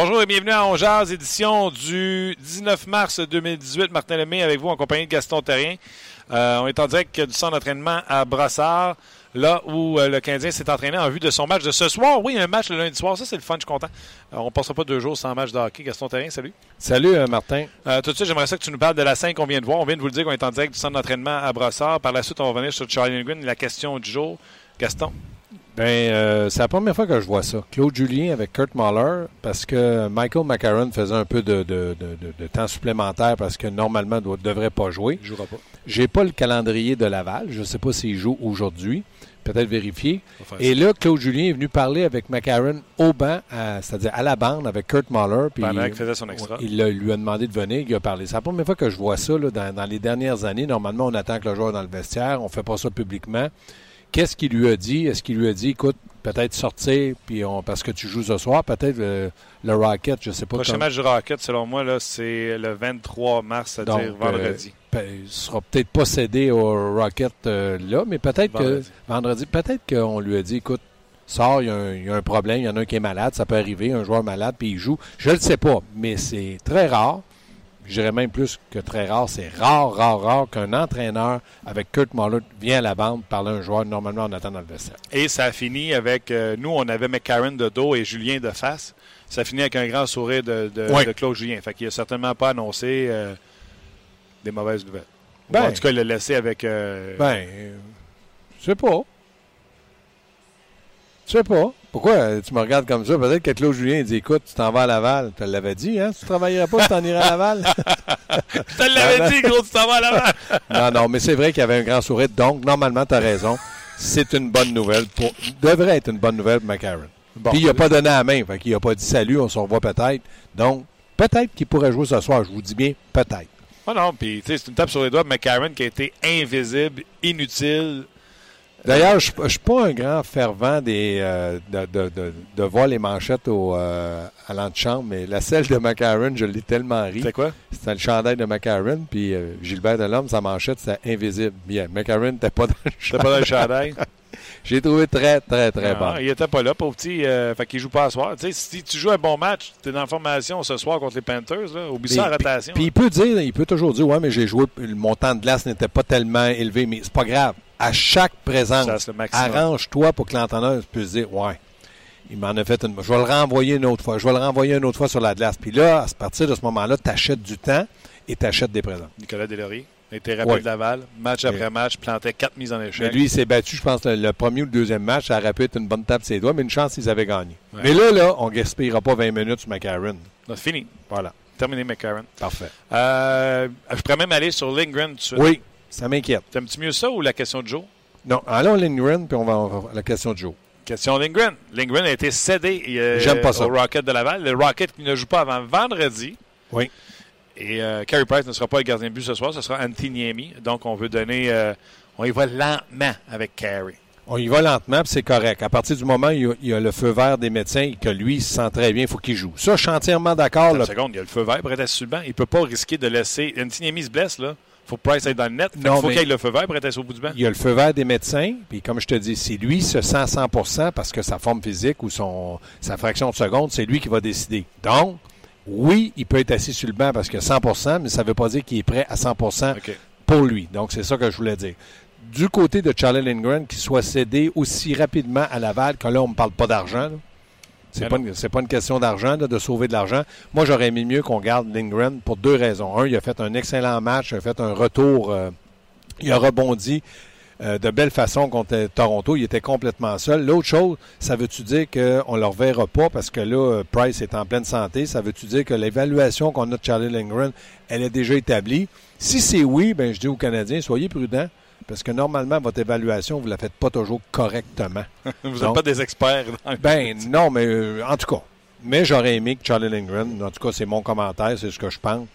Bonjour et bienvenue à On Jazz, édition du 19 mars 2018. Martin Lemay avec vous en compagnie de Gaston Terrien. Euh, on est en direct du centre d'entraînement à Brassard, là où euh, le Canadien s'est entraîné en vue de son match de ce soir. Oui, un match le lundi soir, ça c'est le fun, je suis content. Euh, on ne passera pas deux jours sans match de hockey. Gaston Terrien, salut. Salut Martin. tout de suite, j'aimerais ça que tu nous parles de la scène qu'on vient de voir. On vient de vous le dire qu'on est en direct du centre d'entraînement à Brassard. Par la suite, on va revenir sur Charlie Nguyen, la question du jour. Gaston. Ben, euh, c'est la première fois que je vois ça. Claude Julien avec Kurt Mahler, parce que Michael McCarron faisait un peu de, de, de, temps supplémentaire parce que normalement, ne devrait pas jouer. Il jouera pas. J'ai pas le calendrier de Laval. Je ne sais pas s'il joue aujourd'hui. Peut-être vérifier. Et là, Claude Julien est venu parler avec McCarron au banc, c'est-à-dire à la bande avec Kurt Mahler. Puis il, faisait son extra. Il lui a demandé de venir, il a parlé. C'est la première fois que je vois ça là, dans, dans les dernières années. Normalement, on attend que le joueur dans le vestiaire. On ne fait pas ça publiquement. Qu'est-ce qu'il lui a dit? Est-ce qu'il lui a dit, écoute, peut-être sortir, puis on, parce que tu joues ce soir, peut-être le, Rocket, je ne sais pas. Le prochain match du Rocket, selon moi, là, c'est le 23 mars, c'est-à-dire vendredi. Euh, il ne sera peut-être pas cédé au Rocket euh, là, mais peut-être que vendredi, peut-être qu'on lui a dit, écoute, sors, il y, y, a un problème, il y en a un qui est malade, ça peut arriver, un joueur malade, puis il joue. Je ne le sais pas, mais c'est très rare dirais même plus que très rare, c'est rare, rare, rare qu'un entraîneur avec Kurt Muller vienne à la bande parler à un joueur normalement en attendant le vestiaire. Et ça a fini avec, euh, nous, on avait McCarron de dos et Julien de face. Ça a fini avec un grand sourire de, Claude Julien. Fait qu'il n'a certainement pas annoncé euh, des mauvaises nouvelles. Ben, en tout cas, il l'a laissé avec... Euh, ben, je sais pas. Je sais pas. Pourquoi tu me regardes comme ça? Peut-être que Claude Julien dit Écoute, tu t'en vas à Laval. Tu l'avais dit, hein? Tu ne travaillerais pas, tu t'en irais à Laval? je te l'avais dit, gros, tu t'en vas à Laval. non, non, mais c'est vrai qu'il y avait un grand sourire. Donc, normalement, tu as raison. C'est une bonne nouvelle. Pour... Devrait être une bonne nouvelle pour McCarron. Puis, il n'a pas donné la main. Fait il n'a pas dit salut, on se revoit peut-être. Donc, peut-être qu'il pourrait jouer ce soir. Je vous dis bien, peut-être. Oh non, puis c'est une tape sur les doigts de McCarron qui a été invisible, inutile, D'ailleurs, je ne suis pas un grand fervent des, euh, de, voir les manchettes au, euh, à l'antichambre, mais la selle de Macaron, je l'ai tellement ri. C'est quoi? C'était le chandail de Macaron, puis euh, Gilbert Delhomme, sa manchette, c'était invisible. Bien, Macaron n'était pas dans le chandail. pas dans le chandail? J'ai trouvé très, très, très bon. Il était pas là, pauvre petit. Euh, fait qu'il joue pas à soir. Si tu joues un bon match, tu es dans la formation ce soir contre les Panthers, là, oublie ça rotation. Puis il peut dire, il peut toujours dire, ouais, mais j'ai joué, le montant de glace n'était pas tellement élevé, mais c'est pas grave à chaque présence, arrange-toi pour que l'entraîneur puisse dire Ouais, il m'en a fait une. Je vais le renvoyer une autre fois. Je vais le renvoyer une autre fois sur la glace. Puis là, à partir de ce moment-là, tu achètes du temps et tu achètes des présents. Nicolas Deslauriers était rapide de Laval, match après match, plantait quatre mises en échec. Mais lui, il s'est battu, je pense, le, premier ou le deuxième match. Ça aurait pu être une bonne table de ses doigts, mais une chance, ils avaient gagné. Mais là, là, on ne gaspillera pas 20 minutes sur McCarron. C'est fini. Voilà. Terminé McCarron. Parfait. Euh, je pourrais même aller sur Lindgren tout de suite. Oui, ça m'inquiète. T'aimes-tu mieux ça ou la question de Joe? Non, allons Lindgren, puis on va à la question de Joe. Question Lindgren. Lindgren a été cédé euh, pas au Rocket de Laval. Le Rocket qui ne joue pas avant vendredi. Oui. Et euh, Carey Price ne sera pas le gardien de but ce soir, ce sera Anthony Donc, on veut donner. Euh, on y va lentement avec Carey. On y va lentement, puis c'est correct. À partir du moment où il y, a, le feu vert des médecins et que lui il se sent très bien, il faut qu'il joue. Ça, je suis entièrement d'accord. Une seconde, il y a le feu vert pour être sur le banc. Il ne peut pas risquer de laisser. Anthony se blesse, là faut que Price aille dans le net. il faut qu'il ait le feu vert pour être au bout du banc. Il y a le feu vert des médecins. Puis comme je te dis, si lui se sent à 100% parce que sa forme physique ou son, sa fraction de seconde, c'est lui qui va décider. Donc, oui, il peut être assis sur le banc parce que 100% mais ça ne veut pas dire qu'il est prêt à 100% pour lui. Donc, c'est ça que je voulais dire. Du côté de Charlie Lindgren, qu'il soit cédé aussi rapidement à Laval, que là, on ne parle pas d'argent. C'est pas, pas une question d'argent, de sauver de l'argent. Moi, j'aurais mis mieux qu'on garde Lindgren pour deux raisons. Un, il a fait un excellent match, il a fait un retour, euh, il a rebondi. euh, de belle façon contre Toronto. Il était complètement seul. L'autre chose, ça veut-tu dire qu'on ne le reverra pas parce que là, Price est en pleine santé? Ça veut-tu dire que l'évaluation qu'on a de Charlie Lindgren, elle est déjà établie? Si c'est oui, ben je dis aux Canadiens, soyez prudents. Parce que normalement, votre évaluation, vous ne la faites pas toujours correctement. vous n'êtes pas des experts. Dans ben non, mais euh, en tout cas. Mais j'aurais aimé que Charlie Lindgren, en tout cas, c'est mon commentaire, c'est ce que je pense.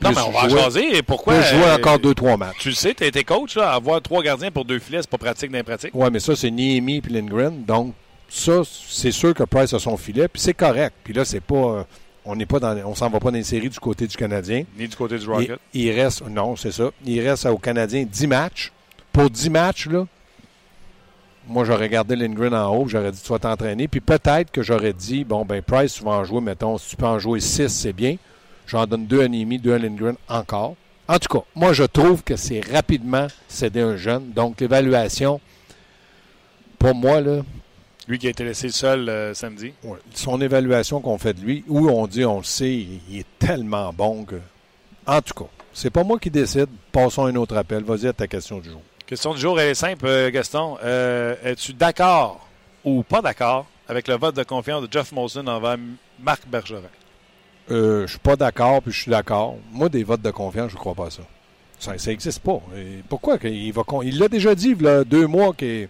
Non, mais on va jouer, jaser. Pourquoi? jouer euh, encore deux, trois matchs. Tu le sais, tu as été coach, là, avoir trois gardiens pour deux filets, c'est pas pratique d'impratique. Oui, mais ça, c'est Niemi et Lindgren. Donc, ça, c'est sûr que Price a son filet, puis c'est correct. Puis là, c'est pas. Euh, on n'est pas dans, on s'en va pas dans les séries du côté du Canadien. Ni du côté du Rocket. Il, reste, non, c'est ça. Il reste au Canadien 10 matchs. Pour 10 matchs, là, moi, j'aurais gardé Lindgren en haut, j'aurais dit, tu vas t'entraîner. Puis peut-être que j'aurais dit, bon, ben, Price, tu vas en jouer, mettons, si tu peux en jouer 6, c'est bien. J'en donne deux à Nimi, deux à Lindgren encore. En tout cas, moi, je trouve que c'est rapidement céder un jeune. Donc, l'évaluation, pour moi, là, lui qui a été laissé seul euh, samedi. Son évaluation qu'on fait de lui, où on dit, on le sait, il est tellement bon que. En tout cas, c'est pas moi qui décide. Passons à un autre appel. Vas-y à ta question du jour. Question du jour, elle est simple, euh, Gaston. Euh, es-tu d'accord ou pas d'accord avec le vote de confiance de Jeff Molson envers Marc Bergevin? Euh, je suis pas d'accord, puis je suis d'accord. Moi, des votes de confiance, je crois pas à ça. Ça n'existe pas. pourquoi? Il l'a déjà dit, il y a deux mois, qu'il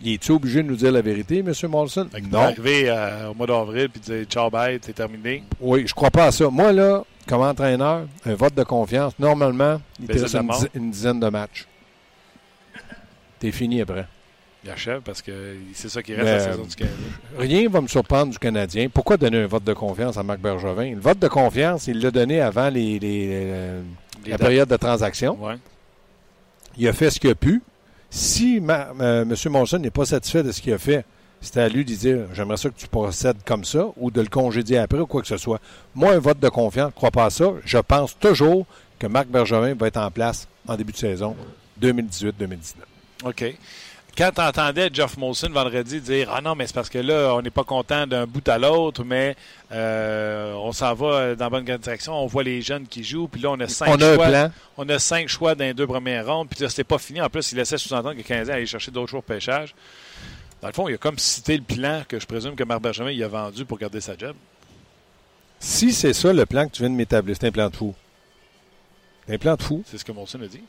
il est-tu obligé de nous dire la vérité, M. Molson? Non. arriver euh, au mois d'avril et dire ciao, bye, c'est terminé. Oui, je crois pas à ça. Moi, là, comme entraîneur, un vote de confiance, normalement, il te reste une, dizaine de matchs. T'es fini après. Il achève parce que c'est ça qui reste à la saison du Canadien. Rien ne va me surprendre du Canadien. Pourquoi donner un vote de confiance à Marc Bergevin? Le vote de confiance, il l'a donné avant les, la période de transaction. Ouais. Il a fait ce qu'il a pu. Si euh, M. Monson n'est pas satisfait de ce qu'il a fait, c'est à lui de dire j'aimerais ça que tu procèdes comme ça ou de le congédier après ou quoi que ce soit. Moi, un vote de confiance, je ne crois pas à ça. Je pense toujours que Marc Bergevin va être en place en début de saison 2018-2019. OK. Quand tu entendais Jeff Molson vendredi dire Ah non, mais c'est parce que là, on n'est pas content d'un bout à l'autre, mais euh, on s'en va dans la bonne direction, on voit les jeunes qui jouent, puis là, on a cinq on a choix. Un plan. On a cinq choix dans les deux premières rondes, puis là, c'était pas fini. En plus, il laissait sous-entendre que le Canadien allait chercher d'autres choix de pêchage. Dans le fond, il a comme cité le plan que je présume que Marc Benjamin il a vendu pour garder sa job. Si c'est ça le plan que tu viens de m'établir, c'est un plan de fou. Un plan de fou. C'est ce que Molson a dit.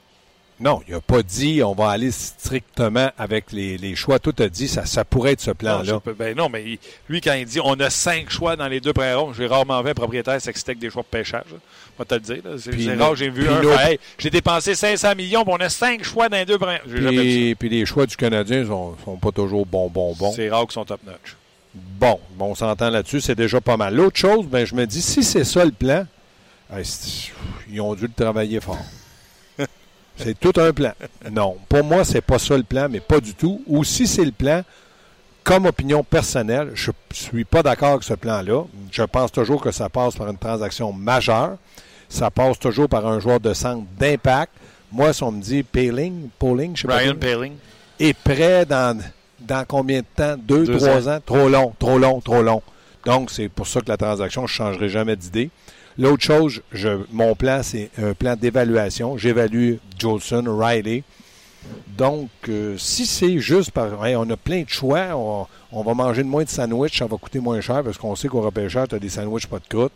Non, il n'a pas dit on va aller strictement avec les, choix. Tout a dit ça, ça pourrait être ce plan-là. Non, ben non, mais lui, quand il dit on a cinq choix dans les deux premiers ronds, j'ai rarement vu un propriétaire s'exciter avec des choix de pêchage. On va te le dire. C'est rare, j'ai vu un. j'ai dépensé 500 millions, puis on a cinq choix dans les deux premiers puis, puis les choix du Canadien sont, sont pas toujours bons, bons, bons. C'est rare qu'ils sont top-notch. Bon, bon, on s'entend là-dessus, c'est déjà pas mal. L'autre chose, ben, je me dis, si c'est ça le plan, ils ont dû le travailler fort. C'est tout un plan. Non, pour moi, c'est pas ça le plan, mais pas du tout. Ou si c'est le plan, comme opinion personnelle, je suis pas d'accord avec ce plan-là. Je pense toujours que ça passe par une transaction majeure. Ça passe toujours par un joueur de centre d'impact. Moi, si on me dit Paling, Pauling, je sais Brian pas. Paling. Est prêt dans, dans combien de temps? Deux, trois ans. Trop long, trop long, trop long. Donc, c'est pour ça que la transaction, je ne changerai jamais d'idée. L'autre chose, mon plan, c'est un plan d'évaluation. J'évalue Jolson, Riley. Donc, euh, si c'est juste par. on a plein de choix, on, va manger de moins de sandwich, ça va coûter moins cher parce qu'on sait qu'au repêcheur, tu as des sandwichs pas de croûte.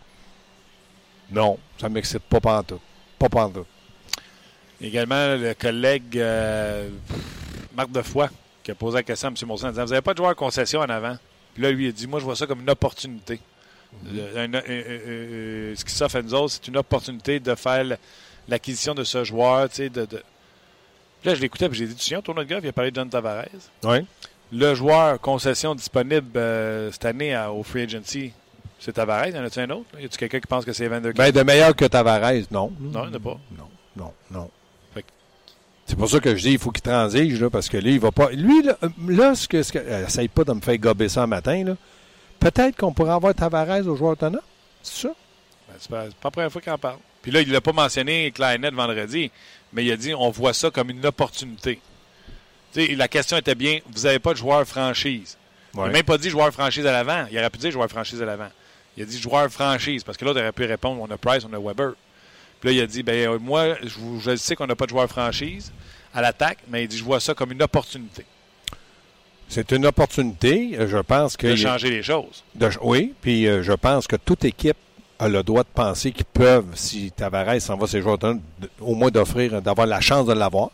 Non, ça ne m'excite pas pantoute. Pas pantoute. Également, le collègue euh, Marc Defoy qui a posé la question à M. Monson disant Vous n'avez pas de joueur concession en avant Puis là, lui, il a dit Moi, je vois ça comme une opportunité. Ce qui s'offre à nous autres, c'est une opportunité de faire l'acquisition de ce joueur. De, de... Là, je l'écoutais et j'ai dit Tu viens, ton autre gars, il a parlé de John Tavares? Oui. Le joueur concession disponible euh, cette année au Free Agency, c'est Tavares. Y en a-t-il un autre? Y a-t-il quelqu'un qui pense que c'est Evander ben, De meilleur que Tavares, non. Non, il n'y en a pas. Non, non, non. C'est pour ça que je dis il faut qu'il transige, là, parce que là, il va pas. Lui, là, là ce que, ce que euh, essaye pas de me faire gober ça un matin, là. Peut-être qu'on pourrait avoir Tavares au joueur autonome. C'est ça? Ben, c'est pas, la première fois qu'il en parle. Puis là, il l'a pas mentionné Kleinett vendredi, mais il a dit on voit ça comme une opportunité. sais, la question était bien vous n'avez pas de joueur franchise. Il n'a même pas dit joueur franchise à l'avant. Il aurait pu dire joueur franchise à l'avant. Il a dit joueur franchise parce que l'autre aurait pu répondre on a Price, on a Weber. Puis là, il a dit ben moi, je, sais qu'on n'a pas de joueur franchise. à l'attaque, mais il dit je vois ça comme une opportunité. C'est une opportunité. Je pense que. De changer les choses. De, oui, puis euh, je pense que toute équipe a le droit de penser qu'ils peuvent, si Tavares s'en va ses joueurs au moins d'offrir, d'avoir la chance de l'avoir.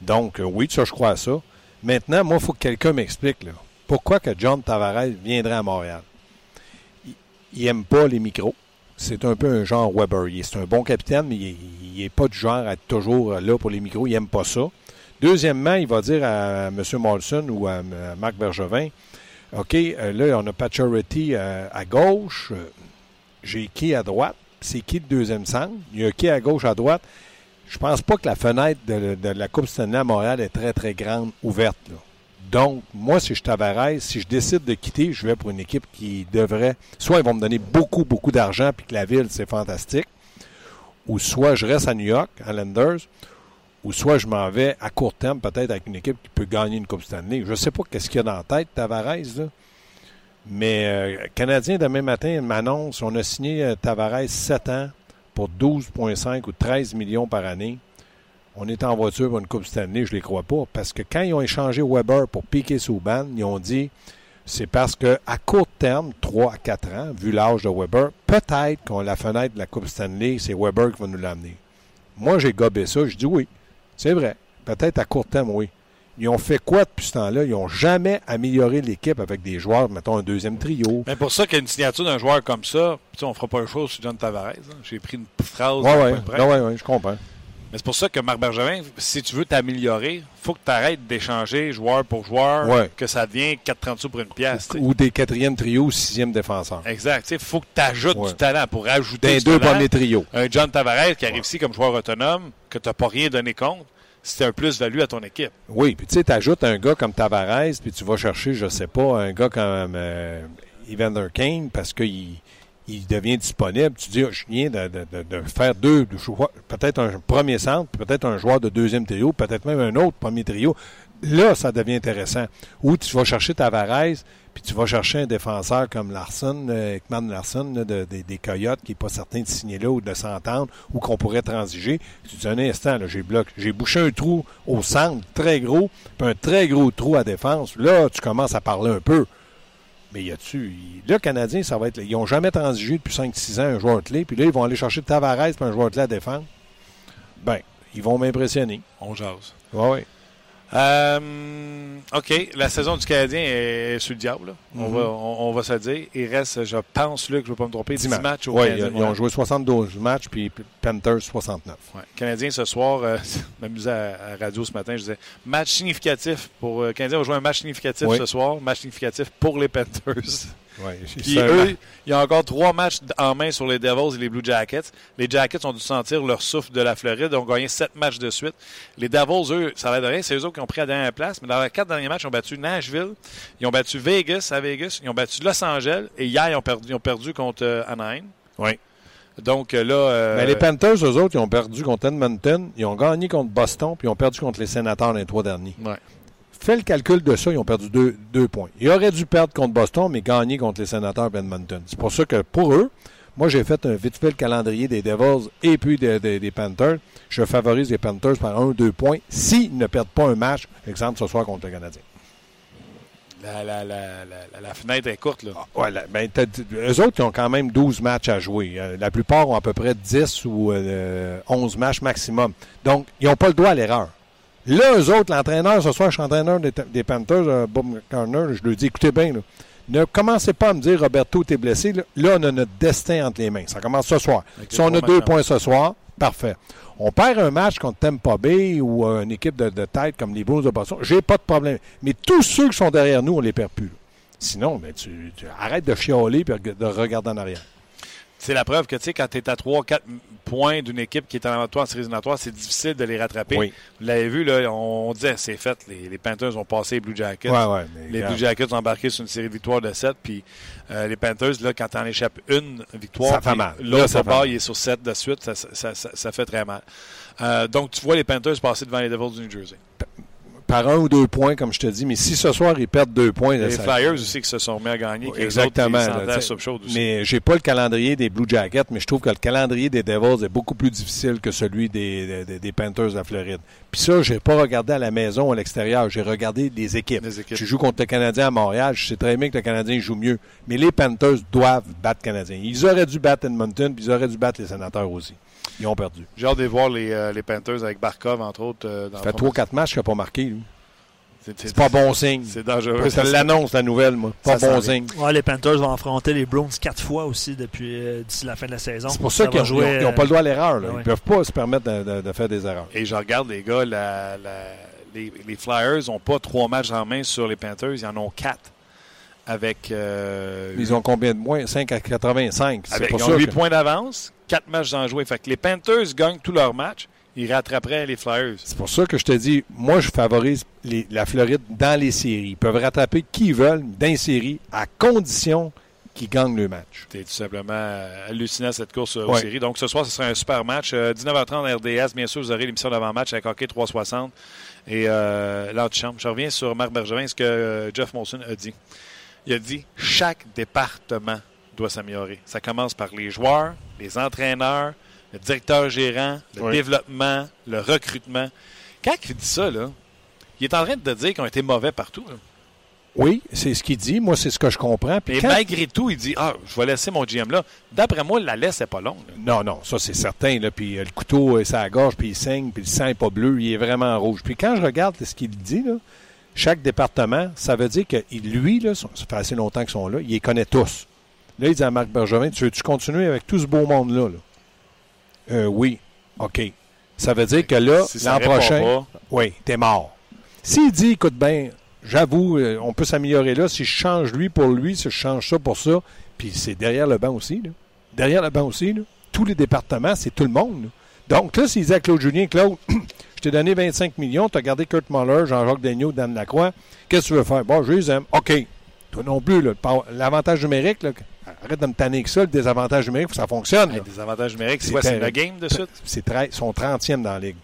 Donc, euh, oui, ça, je crois à ça. Maintenant, moi, il faut que quelqu'un m'explique là, pourquoi que John Tavares viendrait à Montréal? Il n'aime pas les micros. C'est un peu un genre Weber. C'est un bon capitaine, mais il n'est pas du genre à être toujours là pour les micros. Il n'aime pas ça. Deuxièmement, il va dire à M. Molson ou à, Marc Bergevin OK, euh, là, on a Pacioretty euh, à gauche, euh, j'ai qui à droite, c'est qui le deuxième centre, il y a qui à gauche, à droite. Je pense pas que la fenêtre de, la Coupe Stanley à Montréal est très, très grande, ouverte. Donc, moi, si je Tavares, si je décide de quitter, je vais pour une équipe qui devrait. Soit ils vont me donner beaucoup, beaucoup d'argent, puis que la ville, c'est fantastique. Ou soit je reste à New York, à Landers, ou soit je m'en vais à court terme, peut-être avec une équipe qui peut gagner une Coupe Stanley. Je ne sais pas qu'est-ce qu'il y a dans la tête, Tavares, là. Mais euh, Canadien, demain matin, m'annonce on a signé euh, Tavares 7 ans pour 12,5 ou 13 millions par année. On est en voiture pour une Coupe Stanley, je ne les crois pas. Parce que quand ils ont échangé Weber pour piquer Souban, ils ont dit c'est parce qu'à court terme, 3 à 4 ans, vu l'âge de Weber, peut-être qu'on la fenêtre de la Coupe Stanley, c'est Weber qui va nous l'amener. Moi, j'ai gobé ça, je dis oui. C'est vrai. Peut-être à court terme, oui. Ils ont fait quoi depuis ce temps-là? Ils n'ont jamais amélioré l'équipe avec des joueurs, mettons, un deuxième trio. Mais pour ça qu'il y a une signature d'un joueur comme ça, on ne fera pas le chose sur John Tavares. Hein. J'ai pris une phrase. Oui, oui, ouais, ouais, je comprends. Mais c'est pour ça que Marc Bergevin, si tu veux t'améliorer, il faut que tu arrêtes d'échanger joueur pour joueur, que ça devienne 4,30 sous pour une pièce. Ou des quatrièmes trios ou sixième défenseurs. Exact. Il faut que tu ajoutes du talent pour ajouter des deux premiers trios. Un John Tavares qui arrive ici comme joueur autonome, que tu n'as pas rien donné compte, c'est un plus-value à ton équipe. Oui, puis tu sais, tu ajoutes un gars comme Tavares, puis tu vas chercher, je sais pas, un gars comme euh, Evander Kane parce qu'il il devient disponible. Tu dis, je viens de, faire deux, peut-être un premier centre, peut-être un joueur de deuxième trio, peut-être même un autre premier trio. Là, ça devient intéressant. Ou tu vas chercher Tavares, puis tu vas chercher un défenseur comme Larson, euh, Larson, des Coyotes, qui n'est pas certain de signer là ou de s'entendre, ou qu'on pourrait transiger. Tu dis un instant, j'ai j'ai bouché un trou au centre, très gros, puis un très gros trou à défense. Là, tu commences à parler un peu. Mais y a-tu. Là, le Canadien, ça va être. Ils n'ont jamais transigé depuis 5-6 ans un joueur clé. Puis là, ils vont aller chercher Tavares pour un joueur clé à défendre. Ben, ils vont m'impressionner. On jase. Oui, oui. Euh, OK. La saison du Canadien est sur le diable. on, mhm. va, on, va se dire. Il reste, je pense, là, que je ne vais pas me tromper, 10, matchs, au Canadien. Ils, ont joué 72 matchs, puis Panthers 69. Ouais. Canadien, ce soir, euh, m'amusais à, la radio ce matin, je disais match significatif pour. Euh, Canadien va jouer un match significatif ce soir, match significatif pour les Panthers. Ouais, Puis eux, il y a encore trois matchs en main sur les Devils et les Blue Jackets. Les Jackets ont dû sentir leur souffle de la Floride. Ils ont gagné sept matchs de suite. Les Devils, eux, ça va de rien. C'est eux autres qui ont pris la dernière place. Mais dans les quatre derniers matchs, ils ont battu Nashville. Ils ont battu Vegas à Vegas. Ils ont battu Los Angeles. Et hier, ils ont perdu, ils ont perdu contre euh, Anaheim. Oui. Donc euh, là. Euh, Mais les Panthers, eux autres, ils ont perdu contre Edmonton. Ils ont gagné contre Boston. Puis ils ont perdu contre les Sénateurs les trois derniers. Ouais. Fais le calcul de ça, ils ont perdu deux, points. Ils auraient dû perdre contre Boston, mais gagner contre les sénateurs Edmonton. C'est pour ça que pour eux, moi j'ai fait un vite fait le calendrier des Devils et puis des, Panthers. Je favorise les Panthers par un ou deux points s'ils ne perdent pas un match, exemple ce soir contre le Canadien. La, fenêtre est courte. Là. Ah, ouais, ben, eux autres, ils ont quand même 12 matchs à jouer. Euh, la plupart ont à peu près 10 ou 11 euh, matchs maximum. Donc, ils n'ont pas le droit à l'erreur. Là, eux autres, l'entraîneur, ce soir, je suis entraîneur des, Panthers, euh, Bob Corner, je lui dis, écoutez bien, ne commencez pas à me dire, Roberto, t'es blessé. Là. on a notre destin entre les mains. Ça commence ce soir. si on a deux points ce soir, parfait. On perd un match contre Tampa Bay ou euh, une équipe de, tête comme les Bulls de Boston, j'ai pas de problème. Mais tous ceux qui sont derrière nous, on les perd plus. Sinon, ben, tu, tu arrêtes de chialer et de regarder en arrière c'est la preuve que, tu sais, quand tu es à 3-4 points d'une équipe qui est en toi en séries éliminatoires, c'est difficile de les rattraper. Vous l'avez vu, là, on, disait, c'est fait. Les, Panthers ont passé les Blue Jackets. les Blue Jackets ont embarqué sur une série de victoires de 7. Puis euh, les Panthers, là, quand tu en échappes une victoire, ça fait mal. L'autre part, il est sur 7 de suite. Ça, ça, ça, fait très mal. Euh, donc, tu vois les Panthers passer devant les Devils du New Jersey. Par un ou deux points, comme je te dis. Mais si ce soir, ils perdent deux points... Les ça- Flyers aussi qui se sont mis à gagner. Exactement. autres, là, aussi. mais j'ai pas le calendrier des Blue Jackets, mais je trouve que le calendrier des Devils est beaucoup plus difficile que celui des, des, des Panthers de la Floride. Puis ça, j'ai pas regardé à la maison ou à l'extérieur, j'ai regardé les équipes. Les équipes. Je joue contre le Canadien à Montréal, je sais très bien que le Canadien joue mieux, mais les Panthers doivent battre le Canadien. Ils auraient dû battre Edmonton, puis ils auraient dû battre les Sénateurs aussi. Ils ont perdu. J'ai hâte de voir les, euh, les Panthers avec Barkov, entre autres. euh, dans Ça fait le fond. 3-4 matchs qu'il n'a pas marqué. lui. C'est- pas bon signe. C'est dangereux. Ça l'annonce, la nouvelle, moi. Pas Ça bon signe. Ouais, les Panthers vont affronter les Browns quatre fois aussi depuis euh, d'ici la fin de la saison. C'est pour ça, va qu'ils n'ont jouer, pas le droit à l'erreur. euh, Ils ne peuvent pas se permettre de, de- de faire des erreurs. Et je regarde les gars, la- la- les, les Flyers n'ont pas trois matchs en main sur les Panthers, ils en ont quatre. Avec, euh, Ils ont combien de moins? 5 à 85. C'est avec pour ils ça ont 8 que- points d'avance, quatre matchs en jouer. Fait que les Panthers gagnent tous leurs matchs, ils rattraperaient les Flyers. C'est pour ça que je te dis, moi, je favorise les- la Floride dans les séries. Ils peuvent rattraper qui ils veulent dans les séries à condition qu'ils gagnent le match. C'est tout simplement euh, hallucinant cette course euh, aux séries. Donc ce soir, ce sera un super match. Euh, 19h30 RDS, bien sûr, vous aurez l'émission d'avant-match avec Hockey 360 et euh, l'antichambre. Je reviens sur Marc Bergevin, ce que euh, Jeff Molson a dit. Il a dit chaque département doit s'améliorer. Ça commence par les joueurs, les entraîneurs, le directeur gérant, le Oui. développement, le recrutement. Quand il dit ça, là, il est en train de dire qu'ils ont été mauvais partout. là. Oui, c'est ce qu'il dit. Moi, c'est ce que je comprends. Puis Et quand- malgré tout, il dit Ah, je vais laisser mon GM là. D'après moi, la laisse n'est pas longue. là. Non, non, ça c'est certain. Là. Puis euh, le couteau, euh, ça à la gorge, puis il saigne, puis le sang n'est pas bleu, il est vraiment rouge. Puis quand je regarde ce qu'il dit, là, chaque département, ça veut dire que lui, là, ça fait assez longtemps qu'ils sont là, il les connaît tous. Là, il dit à Marc Bergevin, tu veux-tu continuer avec tout ce beau monde-là? là? Euh, oui. OK. Ça veut dire que là, Si l'an prochain, pas, oui, t'es mort. S'il dit, écoute bien, j'avoue, euh, on peut s'améliorer là, si je change lui pour lui, si je change ça pour ça, puis c'est derrière le banc aussi, là. Derrière le banc aussi, là. Tous les départements, c'est tout le monde, là. Donc là, s'il dit à Claude Julien, Claude, je t'ai donné 25 millions, tu as gardé Kurt Muller, Jean-Jacques Daigneault, Dan Lacroix, qu'est-ce que tu veux faire? Bon, je les aime. OK. Toi non plus, l'avantage numérique, là, arrête de me tanner que ça, le désavantage numérique, ça fonctionne. là. Hey, des avantages numériques, c'est quoi? C'est le game de suite? C'est sont 30e dans la ligue.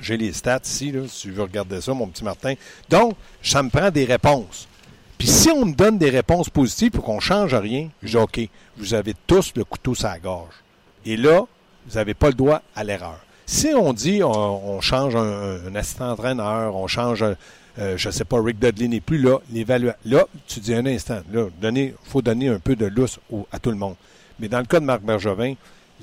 J'ai les stats ici, là, si tu veux regarder ça, mon petit Martin. Donc, ça me prend des réponses. Puis si on me donne des réponses positives pour qu'on ne change rien, je dis OK, vous avez tous le couteau sur la gorge. Et là, vous n'avez pas le droit à l'erreur. Si on dit on, on change un, un assistant entraîneur, on change, euh, je ne sais pas, Rick Dudley n'est plus là, l'évaluation. Là, tu dis un instant, là, il faut donner un peu de lousse au- à tout le monde. Mais dans le cas de Marc Bergevin,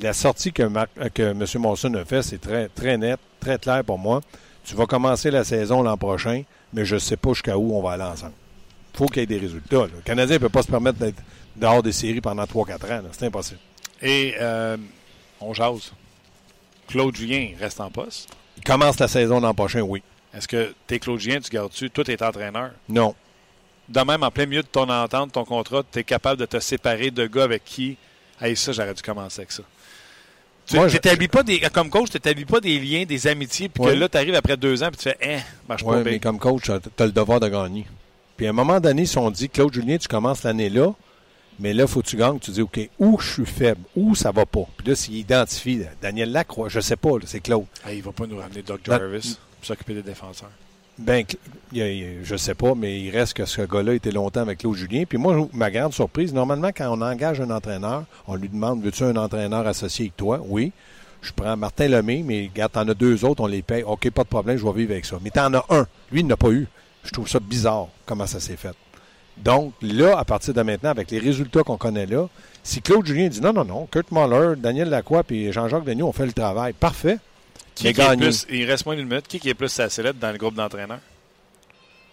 la sortie que, Marc- euh, que M. Monson a fait, c'est très, très net, très clair pour moi. Tu vas commencer la saison l'an prochain, mais je ne sais pas jusqu'à où on va aller ensemble. Il faut qu'il y ait des résultats. là. Le Canadien ne peut pas se permettre d'être dehors des séries pendant 3-4 ans. C'est impossible. Et euh, on jase. Claude Julien reste en poste. Il commence la saison l'an prochain, oui. Est-ce que t'es Claude Julien, tu gardes-tu? Toi, t'es entraîneur. Non. De même, en plein milieu de ton entente, ton contrat, tu es capable de te séparer de gars avec qui? Hey, ça, j'aurais dû commencer avec ça. Tu t'établis pas des, comme coach, tu n'établis pas des liens, des amitiés, puis Ouais. que là, tu arrives après deux ans, puis tu fais, hein, marche Ouais, pas mais bien. comme coach, tu as le devoir de gagner. Puis à un moment donné, si on dit, Claude Julien, tu commences l'année là, mais là, il faut que tu gagnes. Tu dis, OK, où je suis faible, où ça va pas? Puis là, s'il identifie Daniel Lacroix, je sais pas, c'est Claude. Hey, il va pas nous ramener Doug Dans- Jarvis s'occuper des défenseurs. Ben, je sais pas, mais il reste que ce gars-là était longtemps avec Claude Julien. Puis moi, ma grande surprise, normalement, quand on engage un entraîneur, on lui demande Veux-tu un entraîneur associé avec toi? Oui. Je prends Martin Lemay, mais regarde, t'en as deux autres, on les paye. OK, pas de problème, je vais vivre avec ça. Mais t'en as un. Lui, il n'a pas eu. Je trouve ça bizarre, comment ça s'est fait. Donc, là, à partir de maintenant, avec les résultats qu'on connaît là, si Claude Julien dit non, non, non, Kurt Muller, Daniel Lacroix et Jean-Jacques Daigneault ont fait le travail, parfait. Qui, Mais qui est gagné. plus, il reste moins d'une minute. Qui, qui est plus sa sellette dans le groupe d'entraîneurs?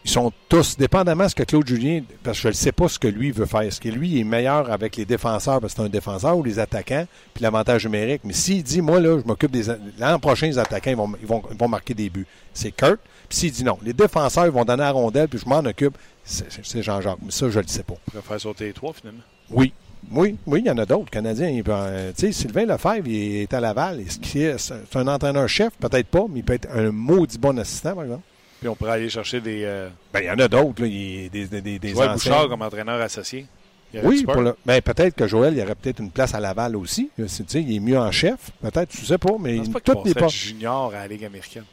Ils sont tous, dépendamment de ce que Claude Julien, parce que je ne sais pas ce que lui veut faire. Est-ce que lui il est meilleur avec les défenseurs, parce que c'est un défenseur, ou les attaquants, puis l'avantage numérique? Mais s'il dit, moi, là, je m'occupe des. L'an prochain, les attaquants, ils vont, ils vont, ils vont marquer des buts. C'est Kurt. Puis s'il dit non, les défenseurs, ils vont donner la rondelle, puis je m'en occupe, c'est c'est Jean-Jacques. Mais ça, je ne le sais pas. On va faire sauter les trois, finalement. Oui. Oui, oui, il y en a d'autres. Canadiens, il peut, euh, tu sais, Sylvain Lefebvre, il est à Laval. C'est un entraîneur-chef, peut-être pas, mais il peut être un maudit bon assistant, par exemple. Puis on pourrait aller chercher des. Euh, Ben, il y en a d'autres. Il des, des, des, des Joël. Bouchard comme entraîneur associé. Il Oui, pour le- ben, peut-être que Joël, il y aurait peut-être une place à Laval aussi. Tu il est mieux en chef. Peut-être, je sais pas, mais pense pas passerait pas. junior à la Ligue américaine.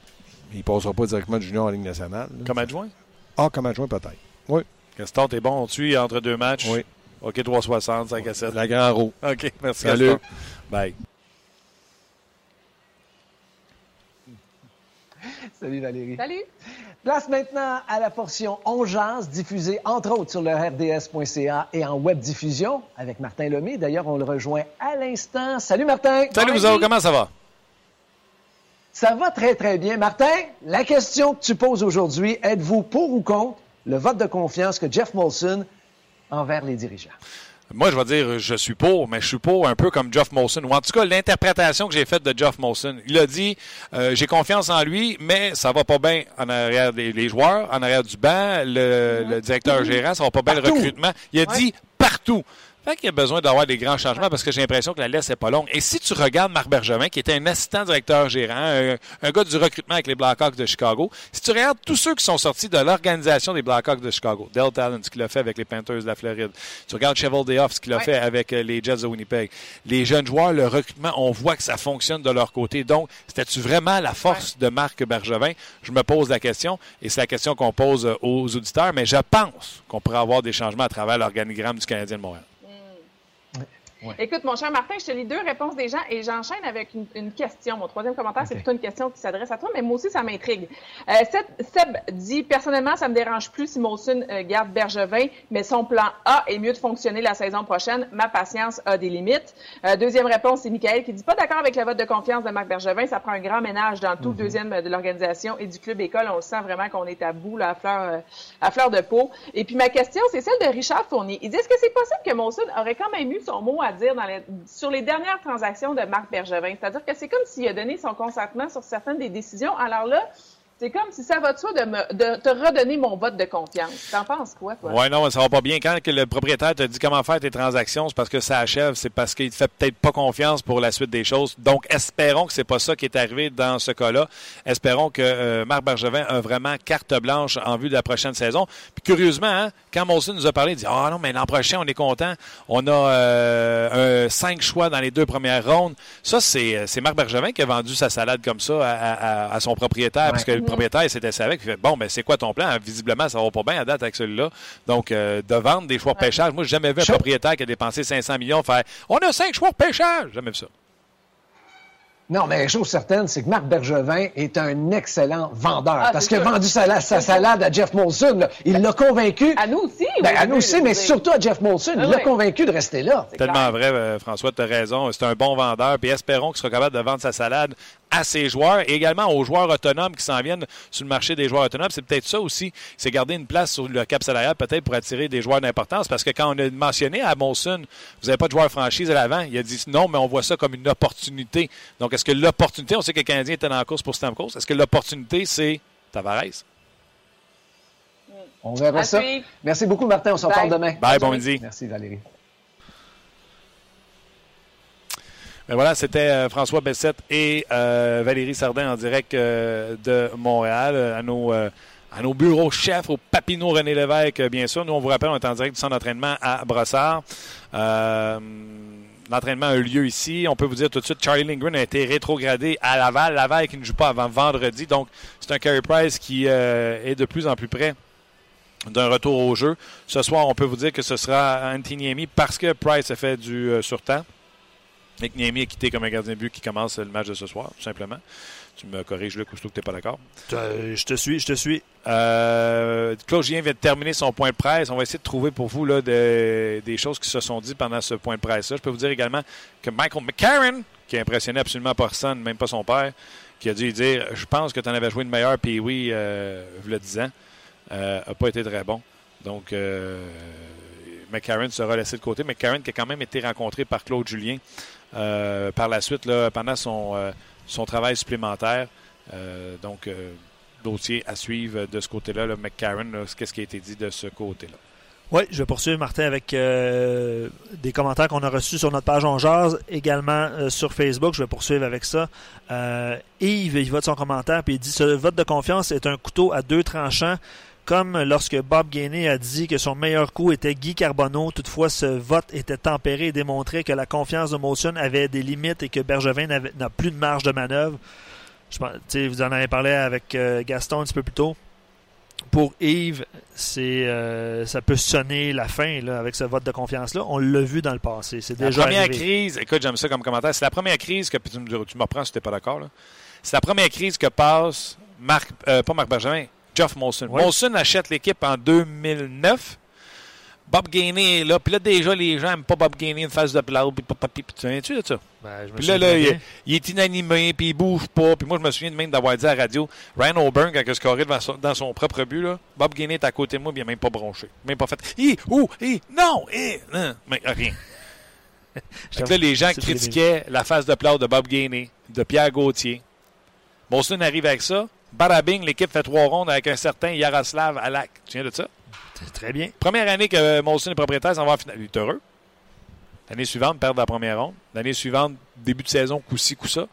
Il ne passera pas directement du junior en Ligue nationale. là. Comme adjoint? Ah, comme adjoint, peut-être. Oui. Gaston, t'es bon. On tue entre deux matchs. Oui. OK, 360, 5 à 7. La grand roue. OK, merci Salut. Gaston. Bye. Salut Valérie. Salut. Place maintenant à la portion On jase, diffusée entre autres sur le RDS.ca et en web diffusion avec Martin Lemay. D'ailleurs, on le rejoint à l'instant. Salut Martin. Salut, vous autres, comment ça va? Ça va très très bien. Martin, la question que tu poses aujourd'hui, êtes-vous pour ou contre le vote de confiance que Jeff Molson envers les dirigeants? Moi, je vais dire, je suis pour, mais je suis pour un peu comme Jeff Molson, ou en tout cas l'interprétation que j'ai faite de Jeff Molson. Il a dit, euh, j'ai confiance en lui, mais ça va pas bien en arrière des les joueurs, en arrière du banc, le, le directeur gérant, ça va pas bien le recrutement. Il a dit partout. Fait qu'il y a besoin d'avoir des grands changements parce que j'ai l'impression que la laisse est pas longue. Et si tu regardes Marc Bergevin, qui était un assistant directeur gérant, un, un gars du recrutement avec les Blackhawks de Chicago, si tu regardes tous ceux qui sont sortis de l'organisation des Blackhawks de Chicago, Dale Talon, ce qu'il a fait avec les Panthers de la Floride, tu regardes Cheval Dayoff, ce qu'il a fait avec euh, les Jets de Winnipeg, les jeunes joueurs, le recrutement, on voit que ça fonctionne de leur côté. Donc, c'était-tu vraiment la force de Marc Bergevin? Je me pose la question, et c'est la question qu'on pose euh, aux auditeurs, mais je pense qu'on pourrait avoir des changements à travers l'organigramme du Canadien de Montréal. Écoute, mon cher Martin, je te lis deux réponses des gens et j'enchaîne avec une, une question. Mon troisième commentaire, c'est plutôt une question qui s'adresse à toi, mais moi aussi, ça m'intrigue. Euh, Seb, dit Personnellement, ça me dérange plus si Molson euh, garde Bergevin, mais son plan A est mieux de fonctionner la saison prochaine. Ma patience a des limites. Euh, deuxième réponse, c'est Michael qui dit Pas d'accord avec le vote de confiance de Marc Bergevin. Ça prend un grand ménage dans tout le deuxième euh, de l'organisation et du club école. On sent vraiment qu'on est à bout, là, à, fleur, euh, à fleur de peau. Et puis ma question, c'est celle de Richard Fournier. Il dit Est-ce que c'est possible que Molson aurait quand même eu son mot à dire dans les- sur les dernières transactions de Marc Bergevin? C'est-à-dire que c'est comme s'il a donné son consentement sur certaines des décisions. Alors là, c'est comme si ça va de soi de, me, de te redonner mon vote de confiance. T'en penses quoi, toi? Ouais, non, ça va pas bien. Quand que le propriétaire te dit comment faire tes transactions, c'est parce que ça achève, c'est parce qu'il te fait peut-être pas confiance pour la suite des choses. Donc, espérons que c'est pas ça qui est arrivé dans ce cas-là. Espérons que euh, Marc Bergevin a vraiment carte blanche en vue de la prochaine saison. Puis curieusement, hein, quand Molson nous a parlé, il dit ah non, mais l'an prochain on est content, on a euh, un cinq choix dans les deux premières rondes. Ça, c'est c'est Marc Bergevin qui a vendu sa salade comme ça à, à- à son propriétaire, parce que le propriétaire il s'était assis avec, il fait bon, ben c'est quoi ton plan? Visiblement, ça va pas bien à date avec celui-là. Donc, euh, de vendre des choix de pêchage. Moi, j'ai jamais vu un propriétaire qui a dépensé 500 millions faire on a cinq choix de pêchage. Jamais vu ça. Non, mais chose certaine, c'est que Marc Bergevin est un excellent vendeur. Ah, parce qu'il a vendu sa, sa salade à Jeff Molson. là. Il l'a convaincu. À nous aussi? Ben, oui, à nous aussi, mais dire. surtout à Jeff Molson. Ah il l'a ouais. convaincu de rester là. C'est Tellement clair. vrai, euh, François, tu as raison. C'est un bon vendeur. Puis espérons qu'il sera capable de vendre sa salade à ses joueurs et également aux joueurs autonomes qui s'en viennent sur le marché des joueurs autonomes. C'est peut-être ça aussi. C'est garder une place sur le cap salarial peut-être pour attirer des joueurs d'importance. Parce que quand on a mentionné à Molson, vous n'avez pas de joueur franchise à l'avant, il a dit non, mais on voit ça comme une opportunité. Donc, est-ce que l'opportunité, on sait que le Canadien était dans la course pour Stamkos, est-ce que l'opportunité, c'est Tavares? On verra À ça. suivre. Merci beaucoup, Martin. On s'en parle demain. Bye, bon midi. Merci, Valérie. Voilà, c'était euh, François Bessette et euh, Valérie Sardin en direct euh, de Montréal à nos, bureaux chefs au Papineau René Lévesque, bien sûr. Nous, on vous rappelle, on est en direct du centre d'entraînement à Brossard. L'entraînement a eu lieu ici. On peut vous dire tout de suite, Charlie Lindgren a été rétrogradé à Laval. Laval qui ne joue pas avant vendredi. Donc, c'est un Carey Price qui est de plus en plus près d'un retour au jeu. Ce soir, on peut vous dire que ce sera Anthony Niemi parce que Price a fait du euh, surtemps. Niemi est quitté comme un gardien de but qui commence le match de ce soir, tout simplement. Tu me corriges, Luc, aussitôt que tu n'es pas d'accord. Euh, Je te suis, je te suis. Euh, Claude Julien vient de terminer son point de presse. On va essayer de trouver pour vous là, de- des choses qui se sont dites pendant ce point de presse-là. Je peux vous dire également que Michael McCarron, qui a impressionné absolument personne, même pas son père, qui a dû dire Je pense que tu en avais joué une meilleure, puis oui, euh, le 10 ans, n'a pas été très bon. Donc, euh, McCarron sera laissé de côté. McCarron qui a quand même été rencontré par Claude Julien euh, par la suite, pendant son, euh, son travail supplémentaire. Euh, donc, dossier à suivre de ce côté-là. Là, McCarron, qu'est-ce qui a été dit de ce côté-là? Oui, je vais poursuivre, Martin, avec des commentaires qu'on a reçus sur notre page On Jase, également sur Facebook. Je vais poursuivre avec ça. Euh, Yves, il vote son commentaire, puis il dit Ce vote de confiance est un couteau à deux tranchants. Comme lorsque Bob Gainey a dit que son meilleur coup était Guy Carbonneau, toutefois ce vote était tempéré et démontrait que la confiance de Molson avait des limites et que Bergevin n'a plus de marge de manœuvre. Je pense- vous en avez parlé avec euh, Gaston un petit peu plus tôt. Pour Yves, c'est euh, ça peut sonner la fin là, avec ce vote de confiance-là. On l'a vu dans le passé. C'est La déjà première arrivé. crise, écoute, j'aime ça comme commentaire. C'est la première crise que. Tu me, tu me reprends si tu n'es pas d'accord. C'est la première crise que passe Marc, euh, pas Marc Bergevin, Jeff Molson. Ouais. Molson achète l'équipe en 2009. Bob Gainey est là. Puis là, déjà, les gens n'aiment pas Bob Gainey, une face de plat. Puis, puis, tu souviens-tu de ça? Ben, Puis là, là il, est inanimé, puis il bouge pas. Puis moi, je me souviens même d'avoir dit à la radio, Ryan O'Byrne, quand il a scoré devant son- dans son propre but, là, Bob Gainey est à côté de moi, puis il n'a même pas bronché. Même pas fait « Hi, ouh, hi, non, hi, non. Mais rien. Que là, les gens critiquaient la face de plat de Bob Gainey, de Pierre Gauthier. Molson arrive avec ça. Barabing, l'équipe fait trois rondes avec un certain Yaroslav Alak. Tu viens de ça? Très bien. Première année que Molson est propriétaire, s'en va en finale. Il est heureux. L'année suivante, perdre la première ronde. L'année suivante, début de saison, coup-ci, coup-ça.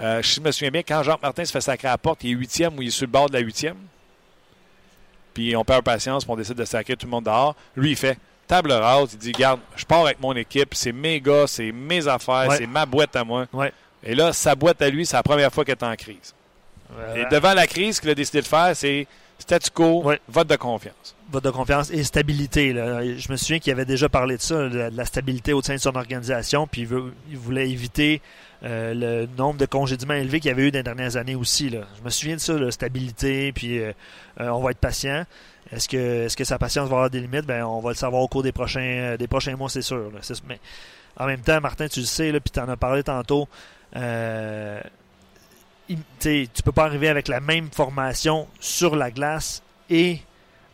Euh, je me souviens bien, quand Jacques Martin se fait sacrer à la porte, il est huitième ou il est sur le bord de la huitième. Puis on perd patience, puis on décide de sacrer tout le monde dehors. Lui, il fait table rase. Il dit Garde, je pars avec mon équipe, c'est mes gars, c'est mes affaires, Ouais. c'est ma boîte à moi. Ouais. Et là, sa boîte à lui, c'est la première fois qu'elle est en crise. Et devant la crise, ce qu'il a décidé de faire, c'est statu quo, vote de confiance. vote de confiance et stabilité. là. Je me souviens qu'il avait déjà parlé de ça, de la, stabilité au sein de son organisation, puis il, veut- il voulait éviter euh, le nombre de congédiements élevés qu'il y avait eu dans les dernières années aussi. là. Je me souviens de ça, la stabilité, puis euh, euh, on va être patient. Est-ce que, est-ce que sa patience va avoir des limites? Ben, on va le savoir au cours des prochains, des prochains mois, c'est sûr. là. Mais en même temps, Martin, tu le sais, puis tu en as parlé tantôt, il- tu tu peux pas arriver avec la même formation sur la glace et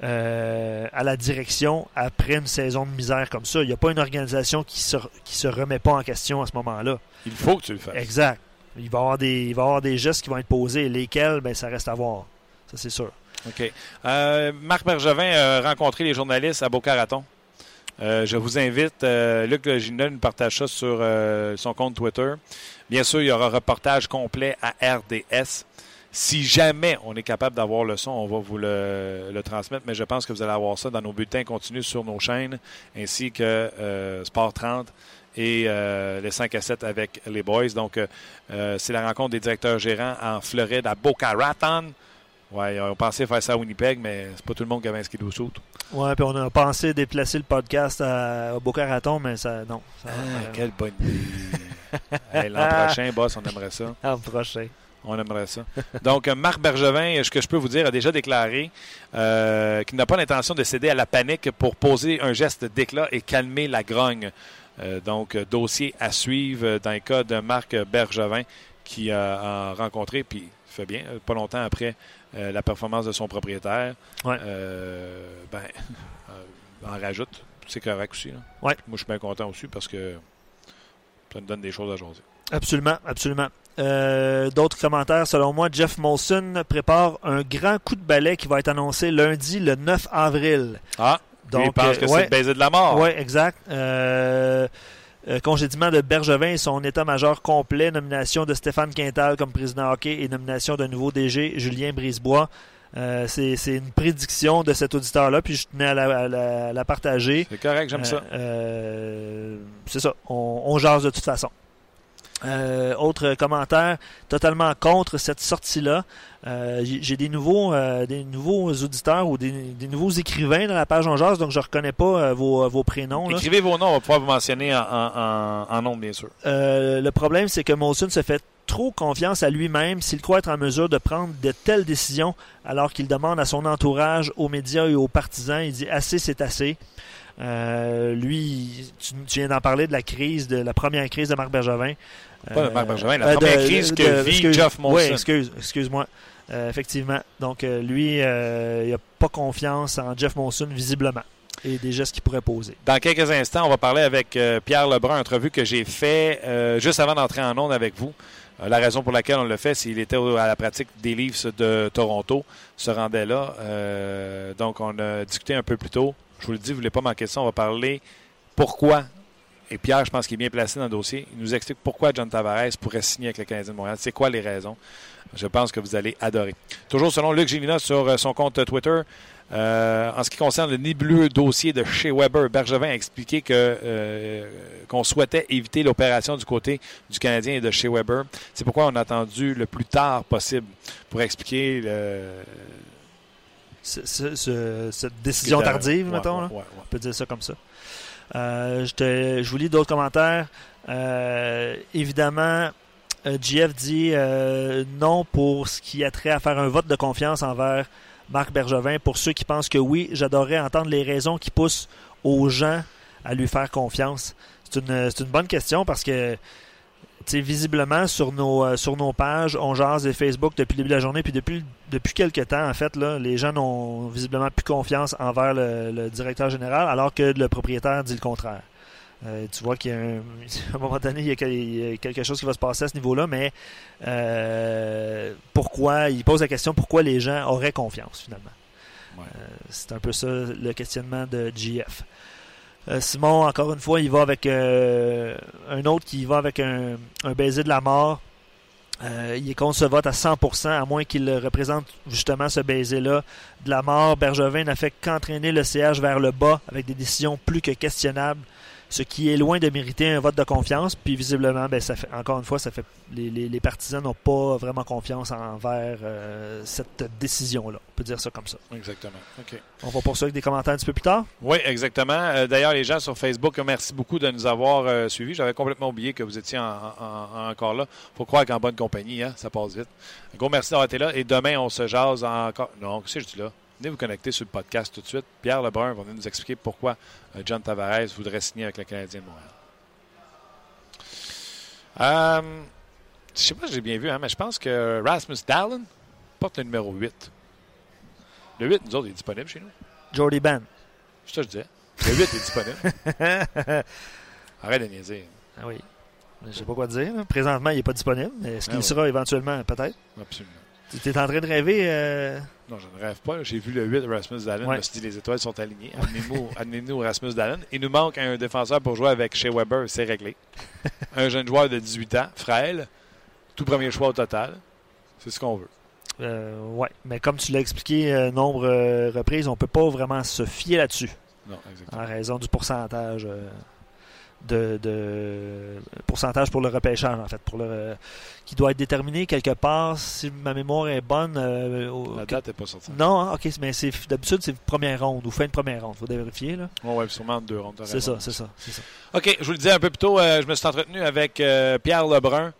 euh, à la direction après une saison de misère comme ça. Il n'y a pas une organisation qui se, qui se remet pas en question à ce moment-là. Il faut que tu le fasses. Exact. Il va y avoir des, il va y avoir des gestes qui vont être posés. Lesquels, ben, ça reste à voir. Ça, c'est sûr. OK. Euh, Marc Bergevin a rencontré les journalistes à Boca Raton. Euh, je vous invite, euh, Luc Gina nous partage ça sur son compte Twitter. Bien sûr, il y aura un reportage complet à RDS. Si jamais on est capable d'avoir le son, on va vous le, transmettre, mais je pense que vous allez avoir ça dans nos bulletins continus sur nos chaînes, ainsi que euh, Sport 30 et euh, les 5 à 7 avec les boys. Donc, euh, c'est la rencontre des directeurs gérants en Floride à Boca Raton. Ouais, on pensait faire ça à Winnipeg, mais c'est pas tout le monde qui avait un ski. Ouais, puis on a pensé déplacer le podcast à, à Boca Raton, mais ça, non. Ça, Ah, euh, quelle bonne idée. Hey, L'an prochain, boss, on aimerait ça. l'an prochain. On aimerait ça. Donc, Marc Bergevin, ce que je peux vous dire, a déjà déclaré euh, qu'il n'a pas l'intention de céder à la panique pour poser un geste d'éclat et calmer la grogne. Euh, donc, dossier à suivre dans le cas de Marc Bergevin qui a, a rencontré, puis fait bien, euh, pas longtemps après euh, la performance de son propriétaire. Ouais. Euh, ben, en rajoute. C'est correct aussi. là. Ouais. Moi, je suis bien content aussi parce que ça nous donne des choses à jaser. Absolument, absolument. Euh, D'autres commentaires, selon moi, Jeff Molson prépare un grand coup de balai qui va être annoncé lundi, le 9 avril. Ah, Donc, il pense que c'est ouais. le baiser de la mort. Oui, exact. Euh, euh, congédiement de Bergevin et son état-major complet, nomination de Stéphane Quintal comme président hockey et nomination d'un nouveau DG, Julien Brisebois. Euh, c'est une prédiction de cet auditeur-là, puis je tenais à la, à la- à la partager. C'est correct, j'aime Euh, ça. euh, c'est ça, on, on jase de toute façon. Euh, autre commentaire, totalement contre cette sortie-là. Euh, j'ai des nouveaux, euh, des nouveaux auditeurs ou des, des nouveaux écrivains dans la page Jase, donc je reconnais pas euh, vos, vos prénoms. là. Écrivez vos noms, on va pouvoir vous mentionner en, en, en, en nombre, bien sûr. Euh, le problème, c'est que Molson se fait trop confiance à lui-même s'il croit être en mesure de prendre de telles décisions alors qu'il demande à son entourage, aux médias et aux partisans. Il dit assez, c'est assez. Euh, lui, tu, tu viens d'en parler de la crise, de la première crise de Marc Bergevin. Pas de Marc Bergevin, la euh, première de- crise que de- vit excuse- Jeff Molson. Oui, excuse, excuse-moi. Euh, effectivement. Donc, lui, il n'a pas confiance en Jeff Molson, visiblement, et des gestes qu'il pourrait poser. Dans quelques instants, on va parler avec euh, Pierre Lebrun, entrevue que j'ai fait euh, juste avant d'entrer en onde avec vous. Euh, la raison pour laquelle on le fait, c'est qu'il était à la pratique des Leafs de Toronto, se rendait là. Donc, on a discuté un peu plus tôt. Je vous le dis, vous ne voulez pas manquer ça. On va parler pourquoi. Et Pierre, je pense qu'il est bien placé dans le dossier. Il nous explique pourquoi John Tavares pourrait signer avec le Canadien de Montréal. C'est quoi les raisons? Je pense que vous allez adorer. Toujours selon Luc Gélina sur euh, son compte Twitter, Euh, en ce qui concerne le nébuleux dossier de chez Weber, Bergevin a expliqué euh, qu'on souhaitait éviter l'opération du côté du Canadien et de chez Weber. C'est pourquoi on a attendu le plus tard possible pour expliquer le, Ce- ce- ce- cette décision tardive, Ouais, mettons. ouais, là. ouais, ouais. On peut dire ça comme ça. Euh, je, te- je vous lis d'autres commentaires. Euh, évidemment, euh, GF dit non pour ce qui a trait à faire un vote de confiance envers Marc Bergevin. Pour ceux qui pensent que oui, j'adorerais entendre les raisons qui poussent aux gens à lui faire confiance. C'est une, une bonne question parce que visiblement, sur nos, euh, sur nos pages, on jase et Facebook depuis le début de la journée, puis depuis, depuis quelques temps, en fait, là, les gens n'ont visiblement plus confiance envers le, le directeur général, alors que le propriétaire dit le contraire. Euh, tu vois qu'il y a un, à un moment donné, il y, a, quel- il y a quelque chose qui va se passer à ce niveau-là, mais euh, pourquoi, il pose la question pourquoi les gens auraient confiance, finalement? Ouais. C'est un peu ça le questionnement de GF. Euh, Simon, encore une fois, il va avec euh, un autre qui va avec un, baiser de la mort. Euh, il est contre ce vote à 100%, à moins qu'il représente justement ce baiser-là de la mort. Bergevin n'a fait qu'entraîner le CH vers le bas avec des décisions plus que questionnables, ce qui est loin de mériter un vote de confiance. Puis visiblement, ben, ça fait, encore une fois, ça fait les, les- les partisans n'ont pas vraiment confiance envers euh, cette décision-là. On peut dire ça comme ça. Exactement. On va poursuivre avec des commentaires un petit peu plus tard. Oui, exactement. Euh, D'ailleurs, les gens sur Facebook, merci beaucoup de nous avoir euh, suivis. J'avais complètement oublié que vous étiez en- en- en- encore là. faut croire qu'en bonne compagnie, hein, ça passe vite. Un gros merci d'avoir été là. Et demain, on se jase encore. Non, qu'est-ce que je dis là? Venez vous connecter sur le podcast tout de suite. Pierre Lebrun va venir nous expliquer pourquoi euh, John Tavares voudrait signer avec le Canadien de Montréal. Euh, je sais pas si j'ai bien vu, hein, mais je pense que Rasmus Dallin porte le numéro 8. Le 8, nous autres, il est disponible chez nous. Jordy Ben. C'est ça que je disais. Le 8 est disponible. Arrête de niaiser. Ah oui. Je sais pas quoi te dire. Présentement, il n'est pas disponible. mais Est-ce Ah qu'il oui. sera éventuellement? Peut-être? Absolument. Tu es en train de rêver. euh, Non, je ne rêve pas. J'ai vu le 8 Rasmus Dallin. Ouais. Je me suis dit, les étoiles sont alignées. Amenez-nous Rasmus Dallin. Il nous manque un défenseur pour jouer avec chez Weber. C'est réglé. un jeune joueur de 18 ans, frêle. Tout premier choix au total. C'est ce qu'on veut. euh, ouais. Mais comme tu l'as expliqué euh, nombre de reprises, on peut pas vraiment se fier là-dessus Non, exactement. en raison du pourcentage euh, de, de- pourcentage pour le repêchage en fait, pour le qui doit être déterminé quelque part. Si ma mémoire est bonne. euh, au- La date n'est pas sortie. non, hein, ok, mais c'est d'habitude c'est première ronde ou fin de première ronde. Faut vérifier là. Ouais, sûrement en deux rondes. C'est ça, c'est ça. OK, je vous le disais un peu plus tôt, euh, je me suis entretenu avec euh, Pierre Lebrun.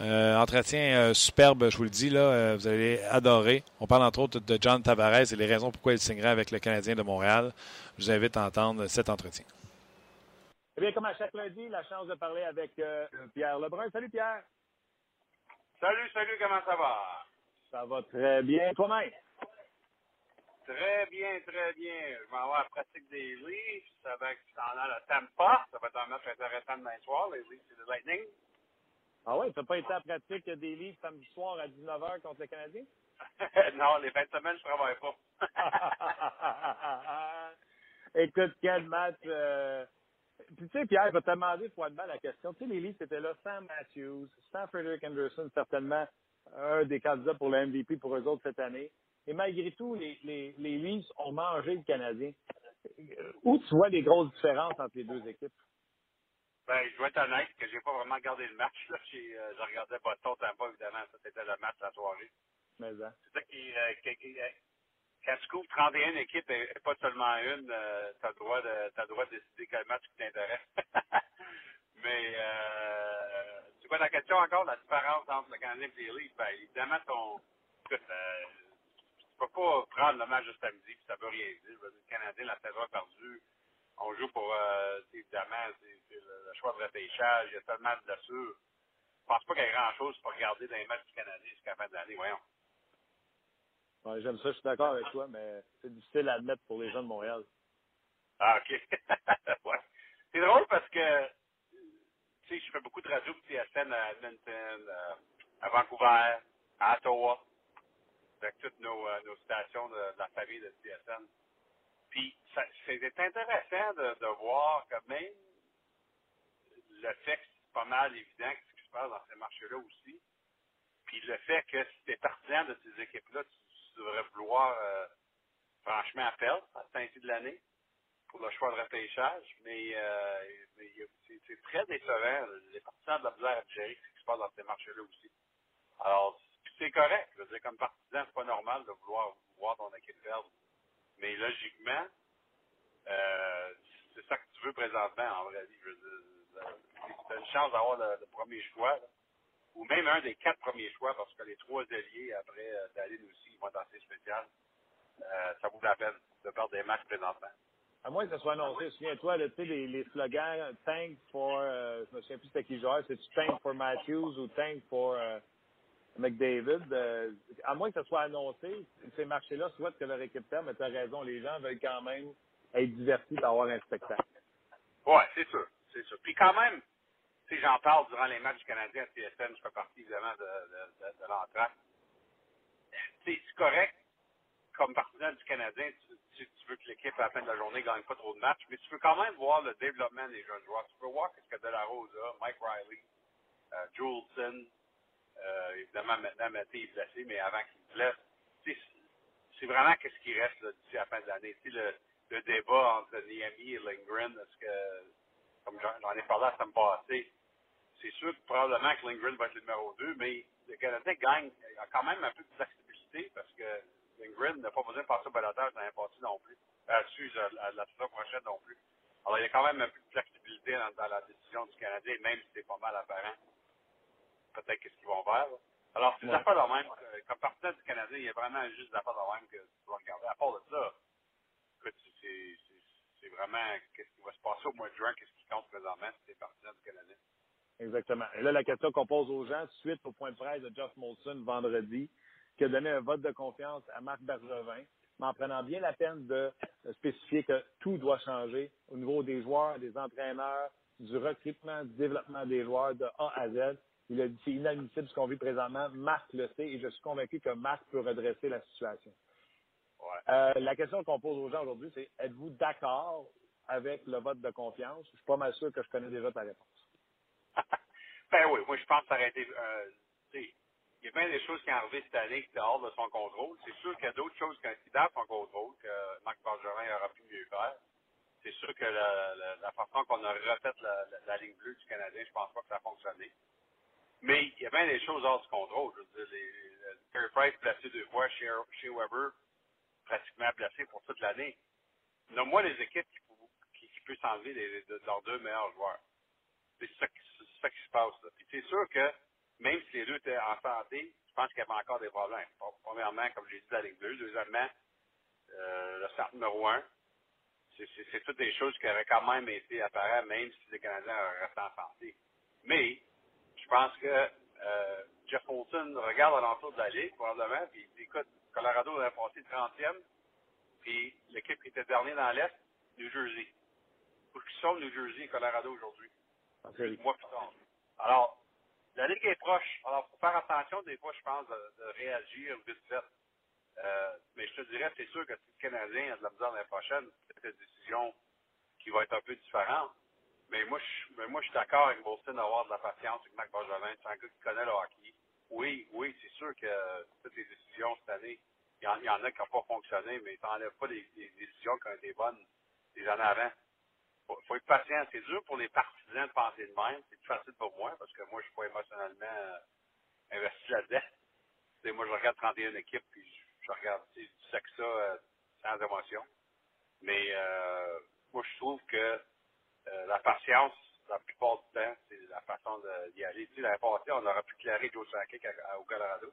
Entretien superbe, je vous le dis, là, vous allez adorer. On parle entre autres de John Tavares et les raisons pourquoi il signerait avec le Canadien de Montréal. Je vous invite à entendre cet entretien. Eh bien, comme à chaque lundi, la chance de parler avec euh, Pierre Lebrun. Salut Pierre. Salut, salut, comment ça va? Ça va très bien. Toi-même? Très bien, très bien. Je m'en vais à la pratique des Leafs avec en allant à Tampa. Ça va être un match intéressant demain soir. Les Leafs, c'est le Lightning. Ah ouais, t'as pas été à pratique des livres samedi soir à 19h contre le Canadien? non, les fins de semaine, je travaille pas. Écoute, quel match. euh, Puis tu sais, Pierre, je vais te demander froidement la question. Tu sais, les Leafs étaient là sans Matthews, sans Frederick Anderson, certainement un des candidats pour le MVP pour eux autres cette année. Et malgré tout, les, les, les Leafs ont mangé le Canadien. Où tu vois les grosses différences entre les deux équipes? ben, je dois être honnête que j'ai pas vraiment regardé le match. Là. J'ai, euh, je regardais pas ton Tampa, évidemment. Ça, c'était le match la soirée. Mais, hein. C'est ça qui, euh, qui- qui- euh, quand tu couvres 31 équipes et pas seulement une, euh, t'as le droit de t'as le droit de décider quel match qui t'intéresse. Mais euh, tu vois la question encore, la différence entre le Canadien et les Leafs, ben évidemment ton euh, tu peux pas prendre le match de samedi, puis ça veut rien dire. Le Canadien, la saison est perdue. On joue pour euh, évidemment c'est, le, choix de repêchage, il y a tellement de blessures. Je pense pas qu'il y ait grand chose pour regarder dans les matchs du Canadien jusqu'à la fin de l'année, voyons. J'aime ça, je suis d'accord avec toi, mais c'est difficile à admettre pour les gens de Montréal. Ah, OK. C'est drôle parce que, tu sais, je fais beaucoup de radio TSN à Edmonton, euh, à Vancouver, à Ottawa, avec toutes nos, euh, nos stations de, la famille de TSN. Puis, c'est intéressant de, voir que même le fait que c'est pas mal évident ce qui se passe dans ces marchés-là aussi, puis le fait que si tu es partisan de ces équipes-là, tu, devrais vouloir euh, franchement, perdre à ce temps de l'année pour le choix de repêchage. Mais, euh, c'est, très décevant. Les partisans de la misère à gérer ce qui se passe dans ces marchés-là aussi. Alors, c'est correct. Je veux dire, comme partisan, c'est pas normal de vouloir voir ton équipe perdre. Mais logiquement, euh, c'est ça que tu veux présentement, en vrai tu as une chance d'avoir le, le premier choix, là. Ou même un des quatre premiers choix, parce que les trois alliés, après euh, Daline aussi, ils vont assez spécial. Euh, ça vaut la peine de perdre des matchs présentement. À moins que ça soit annoncé, souviens-toi, tu sais, les, les slogans Tank for, euh, je me souviens plus c'était qui joueur, c'est Tank for Matthews ou Tank for euh, McDavid. euh, à moins que ça soit annoncé, ces marchés-là souhaitent que leur équipe perde, mais tu as raison, les gens veulent quand même être divertis d'avoir un spectacle. Ouais, c'est sûr. C'est sûr. Puis quand même, tu sais, j'en parle durant les matchs du Canadien à TSN, je fais partie évidemment de, de, de, de c'est correct, comme partisan du Canadien, tu, tu, veux que l'équipe à la fin de la journée gagne pas trop de matchs, mais tu veux quand même voir le développement des jeunes joueurs. Tu peux voir ce que Delarose a, Mike Riley, euh, Juleson, euh, évidemment maintenant Mathieu est blessé, mais avant qu'il se blesse, c'est vraiment qu'est-ce qui reste d'ici la fin de l'année. Le, débat entre Niami et Lindgren, est-ce que, comme j'en ai parlé à semaine passée, c'est sûr que probablement que Lindgren va être le numéro 2, mais le Canadien gagne, a quand même un peu de flexibilité parce que Lindgren n'a pas besoin de passer au balotage dans l'imparti non plus. Euh, excuse, à, la saison prochaine non plus. Alors, il y a quand même un peu de flexibilité dans, dans la décision du Canadien, même si c'est pas mal apparent. Peut-être qu'est-ce qu'ils vont faire. là. Alors, c'est Ouais. affaires de même. euh, Comme partisan du Canadien, il y a vraiment juste des affaires de même que tu dois regarder. À part de ça, c'est vraiment qu'est-ce qui va se passer au mois de juin, qu'est-ce qui compte présentement, c'est les partisans du Canadien. Exactement. Et là, la question qu'on pose aux gens, suite au point de presse de Jeff Molson vendredi, qui a donné un vote de confiance à Marc Bergevin, mais en prenant bien la peine de spécifier que tout doit changer au niveau des joueurs, des entraîneurs, du recrutement, du développement des joueurs de A à Z. Il a dit c'est inadmissible ce qu'on vit présentement. Marc le sait et je suis convaincu que Marc peut redresser la situation. Ouais. Euh, la question qu'on pose aux gens aujourd'hui, c'est êtes-vous d'accord avec le vote de confiance? Je suis pas mal sûr que je connais déjà ta réponse. Ben oui, moi je pense que ça aurait été. Euh, il y a bien des choses qui sont arrivées cette année qui étaient hors de son contrôle. C'est sûr qu'il y a d'autres choses qui sont dans son contrôle que Marc Bergerin aurait pu mieux faire. C'est sûr que la, la, la façon qu'on a refait la, la, ligne bleue du Canadien, je pense pas que ça a fonctionné. Mais il y a bien des choses hors du contrôle. Je veux dire, les, les- Carey Price placé deux fois chez, Weber, pratiquement placé pour toute l'année. Nomme-moi les équipes qui, qui, qui peuvent s'enlever de, de leurs deux meilleurs joueurs. C'est ça, qui- ça qui se passe. Là. Puis c'est sûr que même si les deux étaient en santé, je pense qu'il y avait encore des problèmes. Premièrement, comme j'ai dit, la Ligue bleue. Deuxièmement, euh, le start numéro un. C'est, toutes des choses qui auraient quand même été apparentes, même si les Canadiens resté en santé. Mais, je pense que euh, Jeff Holton regarde à l'entour de la Ligue, probablement, puis il dit, écoute, Colorado a passé 30e, puis l'équipe qui était dernier dans l'Est, New Jersey. Où qu'ils sont New Jersey et Colorado aujourd'hui? Série. Mois plus tard. Alors, la Ligue est proche. Alors, il faut faire attention des fois, je pense, de, de réagir vite fait. Euh, mais je te dirais, c'est sûr que si le Canadien a de la misère l'année prochaine, c'est une décision qui va être un peu différente. Mais moi, je, moi, je suis d'accord avec Boston d'avoir de la patience avec Marc Bergevin. C'est un gars qui connaît le hockey. Oui, oui, c'est sûr que toutes les décisions cette année, il y en, a qui n'ont pas fonctionné, mais ça n'enlève pas des, des décisions qui ont été bonnes des années avant. Faut, faut être patient. C'est dur pour les partisans de penser de même. C'est plus facile pour moi parce que moi, je suis pas émotionnellement euh, investi là-dedans. Moi, je regarde 31 équipes puis je, regarde tu sais, sexe ça euh, sans émotion. Mais euh, moi, je trouve que euh, la patience, la plupart du temps, c'est la façon d'y aller. Tu sais, l'année passée, on aurait pu clairer Joe Sakic au Colorado.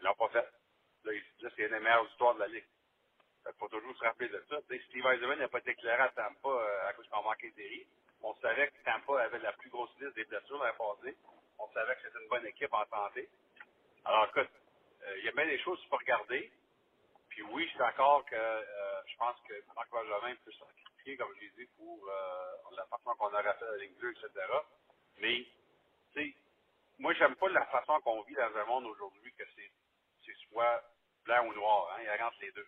Ils l'ont pas fait. Là, c'est une des meilleures histoires de la Ligue. Il faut toujours se rappeler de ça. Tu sais, Steve Eisenman n'a pas été éclairé à Tampa euh, à cause qu'on manquait des séries. On savait que Tampa avait la plus grosse liste des blessures l'année passée. On savait que c'était une bonne équipe en santé. Alors, écoute, euh, il y a bien des choses qu'il faut regarder. Puis oui, je suis d'accord que euh, je pense que Marc Bergevin peut se sacrifier, comme je l'ai dit, pour la façon qu'on aurait fait la ligne bleue, etc. Mais, tu sais, moi, j'aime pas la façon qu'on vit dans un monde aujourd'hui que c'est soit blanc ou noir. Hein, il y a entre les deux.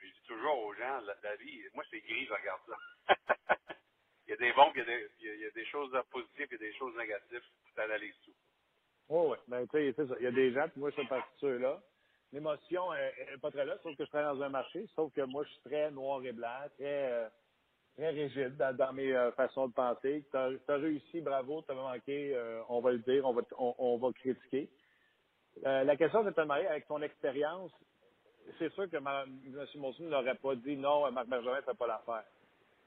Je dis toujours aux gens, la, vie, moi, c'est gris, je regarde ça. il y a des bons, puis il y a des, des choses positives, il y a des choses négatives. Tu analyses tout. Oh, ouais. Ben, tu sais. Il y a des gens, puis moi, je fais partie de ceux-là, l'émotion n'est pas très là, sauf que je travaille dans un marché, sauf que moi, je suis très noir et blanc, très, euh, très rigide dans, mes euh, façons de penser. Tu as, réussi, bravo, tu as manqué, euh, on va le dire, on va, on, va critiquer. La question, de marier avec ton expérience. C'est sûr que M. Monson n'aurait pas dit non, Marc Bergevin ne fait pas l'affaire.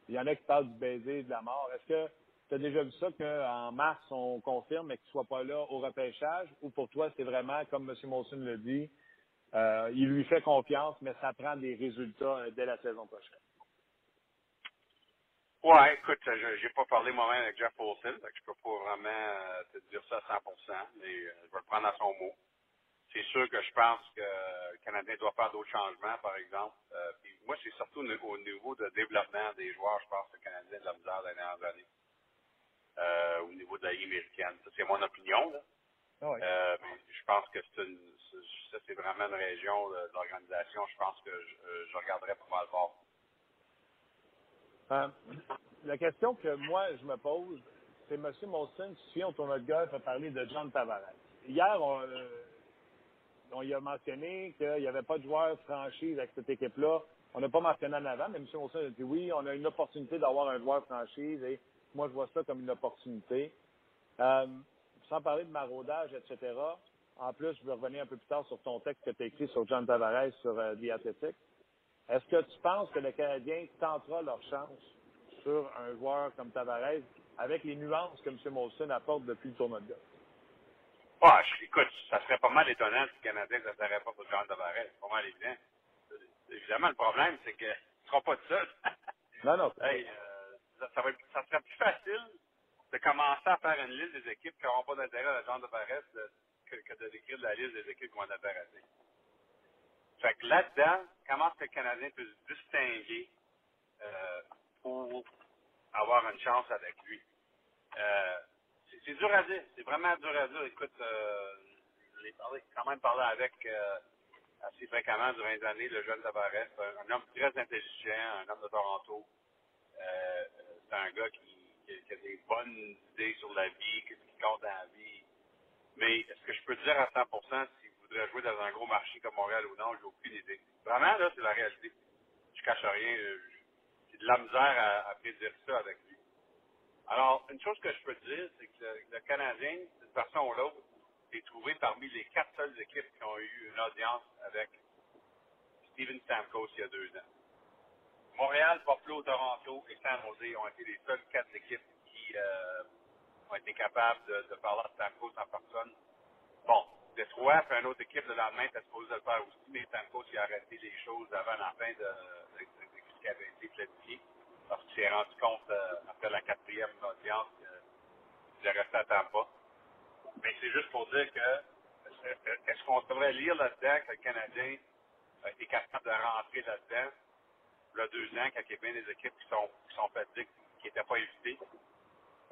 Il y en a qui parlent du baiser, de la mort. Est-ce que tu as déjà vu ça qu'en mars, on confirme que tu ne sois pas là au repêchage ou pour toi, c'est vraiment, comme M. Molson le dit, euh, il lui fait confiance, mais ça prend des résultats euh, dès la saison prochaine? Ouais, écoute, je n'ai pas parlé moi-même avec Jeff Olsen, donc je peux pas vraiment euh, te dire ça à 100%, mais je vais le prendre à son mot. C'est sûr que je pense que le Canadien doit faire d'autres changements, par exemple. puis moi, c'est surtout au niveau de développement des joueurs, je pense que le Canadien a de la misère l'année dernière années. Euh, au niveau de la Ligue américaine. Ça, c'est mon opinion. Là. Ah oui. euh, je pense que c'est une, ça, c'est vraiment une région de, de l'organisation. Je pense que je, euh, je regarderais pas mal fort. Euh, la question que moi, je me pose, c'est M. Molson, tu te au tournoi de golf, a parlé de John Tavares. Hier, on, euh, on y a mentionné qu'il n'y avait pas de joueur franchise avec cette équipe-là. On n'a pas mentionné en avant, mais M. Molson a dit oui, on a une opportunité d'avoir un joueur franchise et moi, je vois ça comme une opportunité. Euh, sans parler de maraudage, etc., en plus, je vais revenir un peu plus tard sur ton texte que tu as écrit sur John Tavares sur euh, The. Est-ce que tu penses que le Canadien tentera leur chance sur un joueur comme Tavares avec les nuances que M. Molson apporte depuis le tournoi de golf? Ah, écoute, ça serait pas mal étonnant si le Canadien ne pas pour John Tavares. C'est pas mal évident. Évidemment, le problème, c'est que tu ne seras pas tout seul. non, non. Hey, euh, ça, ça, va, ça serait plus facile de commencer à faire une liste des équipes qui n'auront pas d'intérêt à la genre de Barès que, que de décrire la liste des équipes qui vont être intéressées. Fait que là-dedans, comment est-ce que le Canadien peut se distinguer euh, pour avoir une chance avec lui? Euh, c'est dur à dire. C'est vraiment dur à dire. Écoute, euh, j'ai quand même parlé avec euh, assez fréquemment durant les années le jeune Tavares, un, homme très intelligent, un homme de Toronto. Euh, c'est un gars qui, qui, qui, a des bonnes idées sur la vie, qu'est-ce qui compte dans la vie. Mais est-ce que je peux dire à 100% s'il voudrait jouer dans un gros marché comme Montréal ou non, j'ai aucune idée. Vraiment, là, c'est la réalité. Je cache rien. J'ai de la misère à, à prédire ça avec lui. Alors, une chose que je peux dire, c'est que le, Canadien, d'une façon ou l'autre, est trouvé parmi les quatre seules équipes qui ont eu une audience avec Steven Stamkos il y a deux ans. Montréal, Buffalo, Toronto et San Jose ont été les seules quatre équipes qui euh, ont été capables de, parler de Stamkos en personne. Bon, Détroit, puis une autre équipe le lendemain était supposé le faire aussi, mais Stamkos a arrêté les choses avant la fin de ce qui avait été planifié, parce qu'il s'est rendu compte euh, après la quatrième audience qu'il est resté à Tampa. Mais c'est juste pour dire que est-ce qu'on devrait lire là-dedans que le Canadien été capable de rentrer là-dedans il y a deux ans, quand il y a bien des équipes qui sont, qui sont fatiguées, qui n'étaient pas évitées.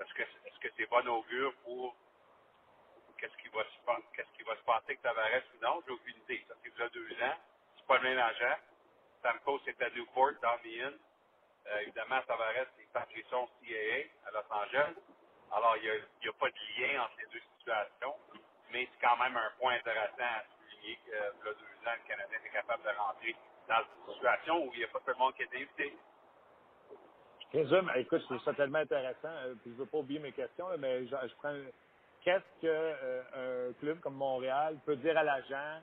Est-ce que est-ce c'est bon augure pour qu'est-ce qui va se qu'est-ce qui va se passer avec Tavares ou non? J'ai aucune idée. Ça déjà deux ans. C'est pas le même agent. Samco, c'est à Newport, dans. Euh, évidemment, Tavares, c'est Patricia CAA à Los Angeles. Alors, il n'y a, pas de lien entre les deux situations, mais c'est quand même un point intéressant à souligner que, euh, il deux ans, le Canadien est capable de rentrer dans une situation où il n'y a pas tout le monde qui est invité. Je présume, écoute, c'est ça tellement intéressant, euh, je ne veux pas oublier mes questions, mais je, je prends qu'est-ce que euh, club comme Montréal peut dire à l'agent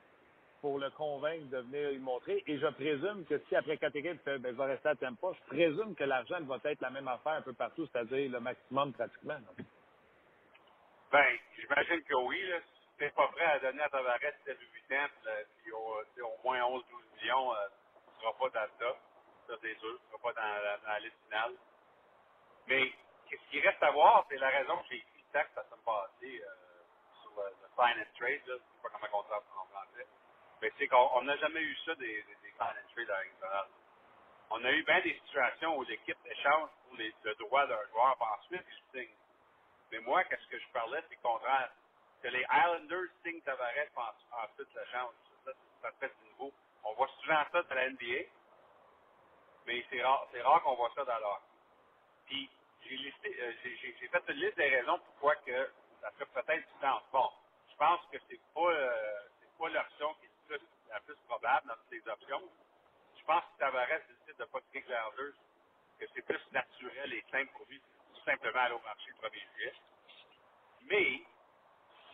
pour le convaincre de venir lui montrer. Et je présume que si après quatre équipes, ben, je rester à Tempa, je présume que l'argent va être la même affaire un peu partout, c'est-à-dire le maximum pratiquement. Là. Ben, j'imagine que oui. Là. Si tu pas prêt à donner à Tavares 7 ou 8 ans, puis au, moins 11-12 millions, euh, tu seras pas dans le top. Ça, c'est sûr. Tu seras pas dans la, liste finale. Mais ce qui reste à voir, c'est la raison que j'ai écrit le texte la semaine passée euh, sur euh, le sign trade. Je ne sais pas comment on en. Mais c'est qu'on n'a jamais eu ça des, des, trade à. On a eu bien des situations où l'équipe échange pour les, le droit d'un joueur, puis ensuite, il signe. Mais moi, qu'est-ce que je parlais, c'est le contraire. Que les Islanders signent Tavares, ensuite le change. Ça, ça fait du nouveau. On voit souvent ça dans la NBA, mais c'est rare, c'est rare qu'on voit ça dans l'art. Puis, j'ai listé, euh, j'ai fait une liste des raisons pourquoi que ça ferait peut-être du sens. Bon, je pense que c'est pas, euh, c'est pas l'option qui est plus, la ses options. Je pense que Tavares décide de ne pas quitter Islanders, que c'est plus naturel et simple pour lui, tout simplement aller au marché le 1er juillet. Mais,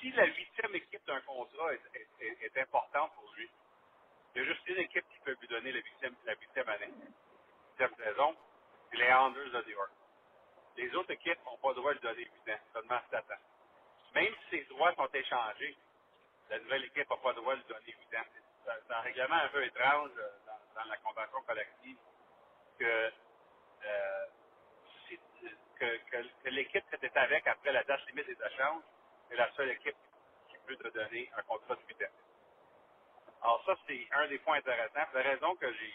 si la huitième équipe d'un contrat est, importante pour lui, il y a juste une équipe qui peut lui donner la huitième, la huitième année, la huitième saison, c'est les Islanders de New York. Les autres équipes n'ont pas le droit de lui donner 8 ans, seulement 7 ans. Même si ses droits sont échangés, la nouvelle équipe n'a pas le droit de lui donner 8 ans. C'est un règlement un peu étrange euh, dans, la convention collective que, euh, que, que, que l'équipe qui était avec après la date limite des échanges est la seule équipe qui peut te donner un contrat de 8 ans. Alors ça, c'est un des points intéressants. La raison que j'ai,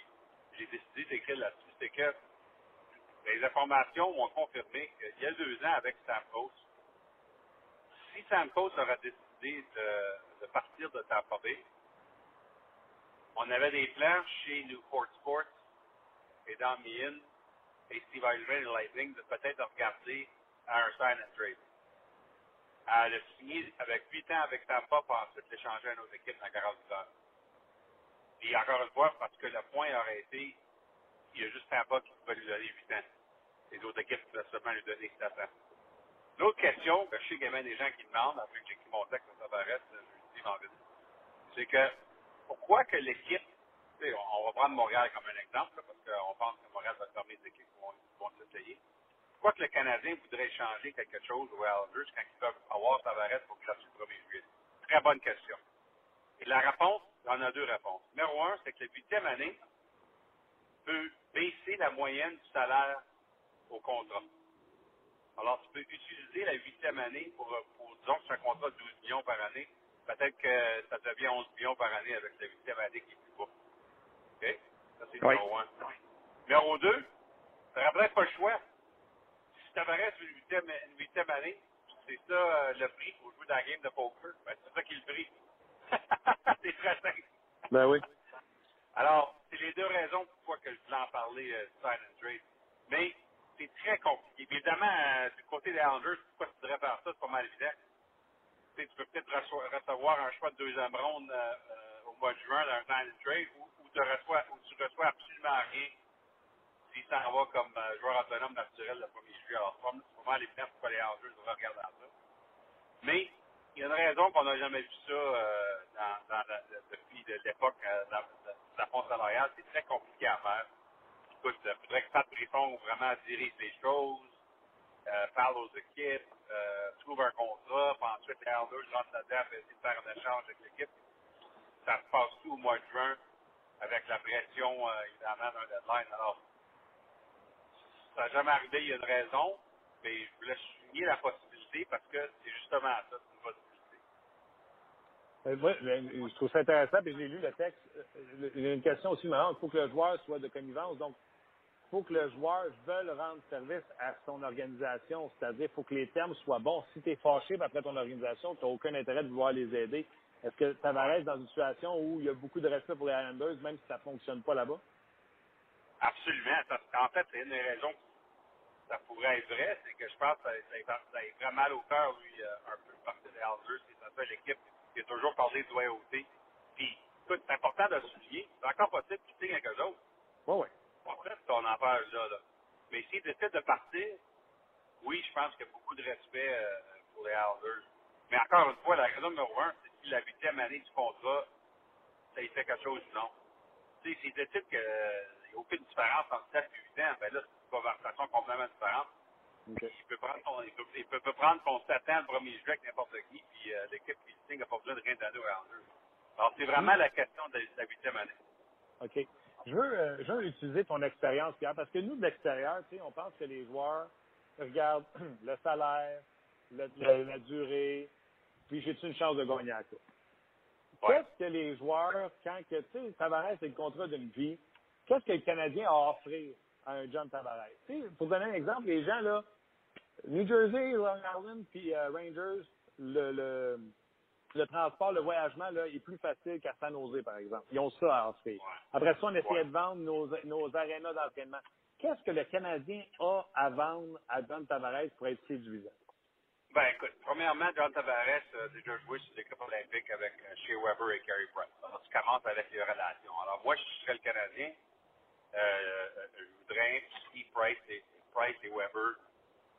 j'ai décidé d'écrire là-dessus, c'est que les informations ont confirmé qu'il y a deux ans avec Stamkos, si Stamkos aurait décidé de, de partir de Tampa Bay, on avait des plans chez Newport Sports et dans Meehan et Steve Eisman et Lightning de peut-être regarder à un sign and trade. Le signer avec 8 ans avec Tampa pour ensuite l'échanger à une autre équipe dans 48 heures. Et encore une fois, parce que le point aurait été, il y a juste Tampa qui peut lui donner 8 ans. Les autres équipes peuvent seulement lui donner 7 ans. L'autre question, que je sais qu'il y a même des gens qui demandent, après que j'ai écrit mon texte sur Tavares, jeudi, vendredi, c'est que pourquoi que l'équipe, on va prendre Montréal comme un exemple, parce qu'on pense que Montréal va fermer des équipes qui vont, qui vont. Pourquoi que le Canadien voudrait changer quelque chose aux Islanders quand ils peuvent avoir Tavares pour classer le 1er juillet? Très bonne question. Et la réponse, en a deux réponses. Numéro un, c'est que la huitième année peut baisser la moyenne du salaire au contrat. Alors, tu peux utiliser la huitième année pour, pour disons que c'est un contrat de 12 millions par année. Peut-être que ça devient 11 millions par année avec la huitième année qui est plus bas. OK? Ça, c'est Oui. numéro un. Numéro deux, tu n'aurais peut-être pas le choix. Si tu avais une huitième, une huitième année, c'est ça euh, le prix pour jouer dans la game de poker, ben, c'est ça qui est le prix. c'est très simple. Ben oui. Alors, c'est les deux raisons pourquoi que je voulais en parler, euh, sign and trade. Mais c'est très compliqué. Évidemment, euh, du côté des Islanders, pourquoi tu devrais faire ça, c'est pas mal évident. Tu peux peut-être recevoir un choix de deuxième ronde euh, euh, au mois de juin dans un trade ou, ou, tu reçois, ou tu reçois absolument rien s'il s'en va comme euh, joueur autonome naturel le 1er juillet. Alors, c'est pas mal évident pourquoi les Islanders devraient regarder ça. Mais il y a une raison qu'on n'a jamais vu ça depuis de l'époque de la, fonds salariale. C'est très compliqué à faire. Écoute, il faudrait que Pat Brisson vraiment dirige les choses, euh, parle aux équipes, euh, trouve un contrat, puis ensuite les Islanders rentrent là-dedans et essayer de faire un échange avec l'équipe. Ça se passe tout au mois de juin avec la pression, euh, évidemment, d'un deadline. Alors, ça n'a jamais arrivé, il y a une raison, mais je voulais souligner la possibilité parce que c'est justement ça, c'est une possibilité. Moi, je trouve ça intéressant, puis j'ai lu le texte. Il y a une question aussi marrante. Il faut que le joueur soit de connivence. Donc, faut que le joueur veuille rendre service à son organisation. C'est-à-dire, il faut que les termes soient bons. Si tu es fâché après ton organisation, tu n'as aucun intérêt de vouloir les aider. Est-ce que ça va rester dans une situation où il y a beaucoup de respect pour les Islanders, même si ça ne fonctionne pas là-bas? Absolument. Qu'en fait, c'est une des raisons que ça pourrait être vrai, c'est que je pense que ça, ça, est vraiment mal au cœur, lui, euh, un peu, parce que les Islanders, c'est sa seule équipe qui a toujours parlé de loyauté. Puis, écoute, c'est important de souligner. C'est encore possible qu'il signe quelque chose. Oui, oui. Bref, ton affaire là, là. Mais s'il décide de partir, oui, je pense qu'il y a beaucoup de respect euh, pour les Islanders. Mais encore une fois, la raison numéro un, c'est si la huitième année du contrat, ça y fait quelque chose ou non. Tu sais, s'il décide qu'il n'y a aucune différence entre 7 et 8 ans, ben là, c'est une conversation complètement différente. Il peut prendre son, il peut, il peut, peut prendre son 7 ans le 1er juillet avec n'importe qui, puis euh, l'équipe qui signe n'a pas besoin de rien donner aux Islanders. Alors, c'est vraiment la question de la huitième année. OK. Je veux, euh, je veux utiliser ton expérience, Pierre, parce que nous, de l'extérieur, tu sais, on pense que les joueurs regardent le salaire, le- le- la durée, puis j'ai-tu une chance de gagner à? Ouais. Qu'est-ce que les joueurs, quand que, tu sais, Tavares, c'est le contrat d'une vie, qu'est-ce que le Canadien a à offrir à un John Tavares? Tu sais, pour donner un exemple, les gens, là, New Jersey, Long Island, puis euh, Rangers, le, le, le transport, le voyagement, là, est plus facile qu'à San Jose, par exemple. Ils ont ça à offrir. Après ça, on essayait de vendre nos, nos arénas d'entraînement. Qu'est-ce que le Canadien a à vendre à John Tavares pour être séduisant? Ben, écoute, premièrement, John Tavares a déjà joué sur l'équipe olympique avec euh, Shea Weber et Carey Price. Alors, tu commences avec les relations. Alors, moi, je serais le Canadien. Euh, euh, je voudrais Price et, Price et Weber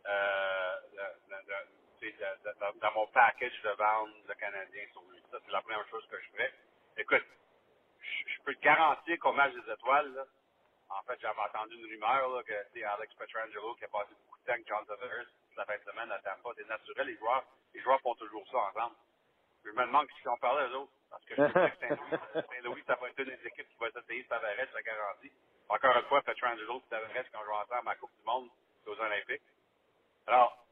euh, de- de- tu sais, de- de- de- dans mon package de vendre le Canadien sur lui. Ça, c'est la première chose que je ferais. Écoute, je je peux te garantir qu'au match des étoiles, là, en fait, j'avais entendu une rumeur là, que c'est Alex Petrangelo qui a passé beaucoup de temps avec John Tavares la fin de semaine à Tampa. C'est naturel, les joueurs, les joueurs font toujours ça ensemble. Je me demande qu'ils ont parlé eux autres. Parce que je sais que Saint-Louis, Saint-Louis, ça va être une des équipes qui va essayer Tavares, je la garantis. Encore une fois, Petrangelo et Tavares qui ont joué ensemble à la Coupe du Monde aux Olympiques. Alors,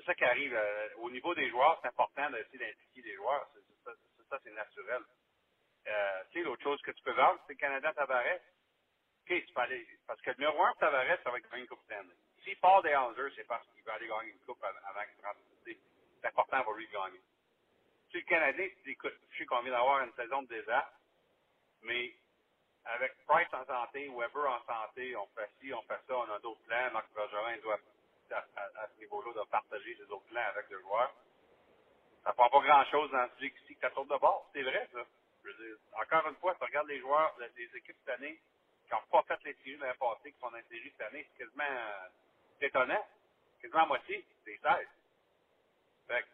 c'est ça qui arrive. euh, au niveau des joueurs, c'est important d'essayer d'impliquer les joueurs. C'est, ça, c'est naturel. Euh, tu sais, l'autre chose que tu peux vendre, c'est le Canada Tavares. OK, tu peux aller, parce que le numéro un, Tavares, ça va être une Coupe Stanley. S'il part des Hauser, c'est parce qu'il va aller gagner une Coupe avant avant qu'il rentre. C'est important pour lui de gagner. Tu sais, le Canadien, tu écoute, je sais qu'on vient d'avoir une saison de désastre, mais avec Price en santé, Weber en santé, on fait ci, on fait ça, on a d'autres plans. Marc Bergerin doit, à, ce niveau-là, doit partager ses autres plans avec le joueur. Ça prend pas grand-chose dans ce ici que ça saute de bord. C'est vrai, ça. Je veux dire, encore une fois, tu regardes les joueurs de- des équipes cette année qui n'ont pas fait les séries l'année passée, qui sont dans les séries cette année, c'est quasiment étonnant. Quasiment à moitié, c'est 16. Fait que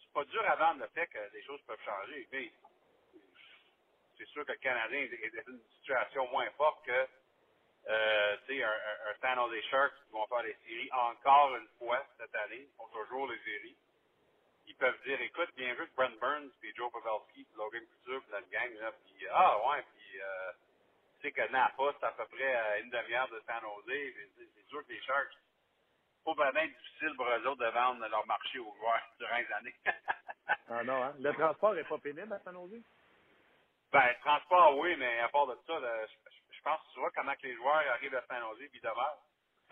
c'est pas dur à vendre le fait que les choses peuvent changer, mais c'est sûr que le Canadien est dans une situation moins forte que euh, tu sais, un, un, San Jose Sharks qui vont faire les séries encore une fois cette année, ils font toujours les séries. Ils peuvent dire, écoute, bien vu que Brent Burns, puis Joe Pavelski, puis Logan Couture, puis notre gang, là, puis ah ouais, puis euh, tu sais que Napa, c'est à peu près à une demi-heure de San Jose, c'est sûr que les Sharks, c'est pas vraiment difficile pour eux autres de vendre leur marché aux joueurs durant les années. Ah non, hein? Le transport n'est pas pénible à San Jose? Ben, le transport, oui, mais à part de ça, là, je, je- je pense tu vois comment que les joueurs arrivent à San Jose puis demeurent.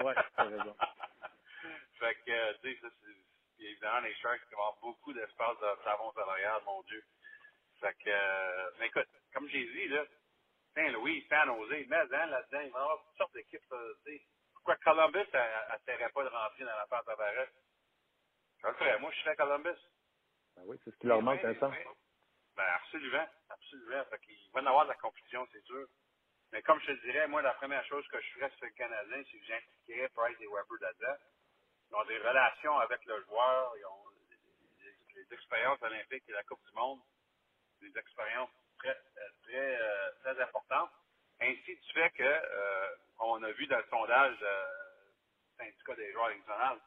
Ouais, t'as raison. fait que, euh, tu sais, ça, c'est, puis évidemment, les Sharks vont avoir beaucoup d'espace de savon salarial, mon Dieu. Fait que, euh, mais écoute, comme j'ai dit, là, Saint-Louis, San Jose, mais hein, là-dedans, il va y avoir toutes sortes d'équipes, euh, tu sais. Pourquoi Columbus, elle pas de rentrer dans la part Tavares? Je le ferais. Moi, je serais Columbus. Ben oui, c'est ce qui leur manque, Oui, Vincent. oui. Ben, absolument. Absolument. Fait qu'il va y avoir de la compétition, c'est sûr. Mais comme je te dirais, moi, la première chose que je ferais sur le Canadien, c'est que j'impliquerais Price et Weber là-dedans. Ils ont des relations avec le joueur, ils ont des, expériences olympiques et la Coupe du Monde, des expériences très, euh, très, euh, très importantes. Ainsi du fait que, euh, on a vu dans le sondage euh, syndicat des joueurs nationaux,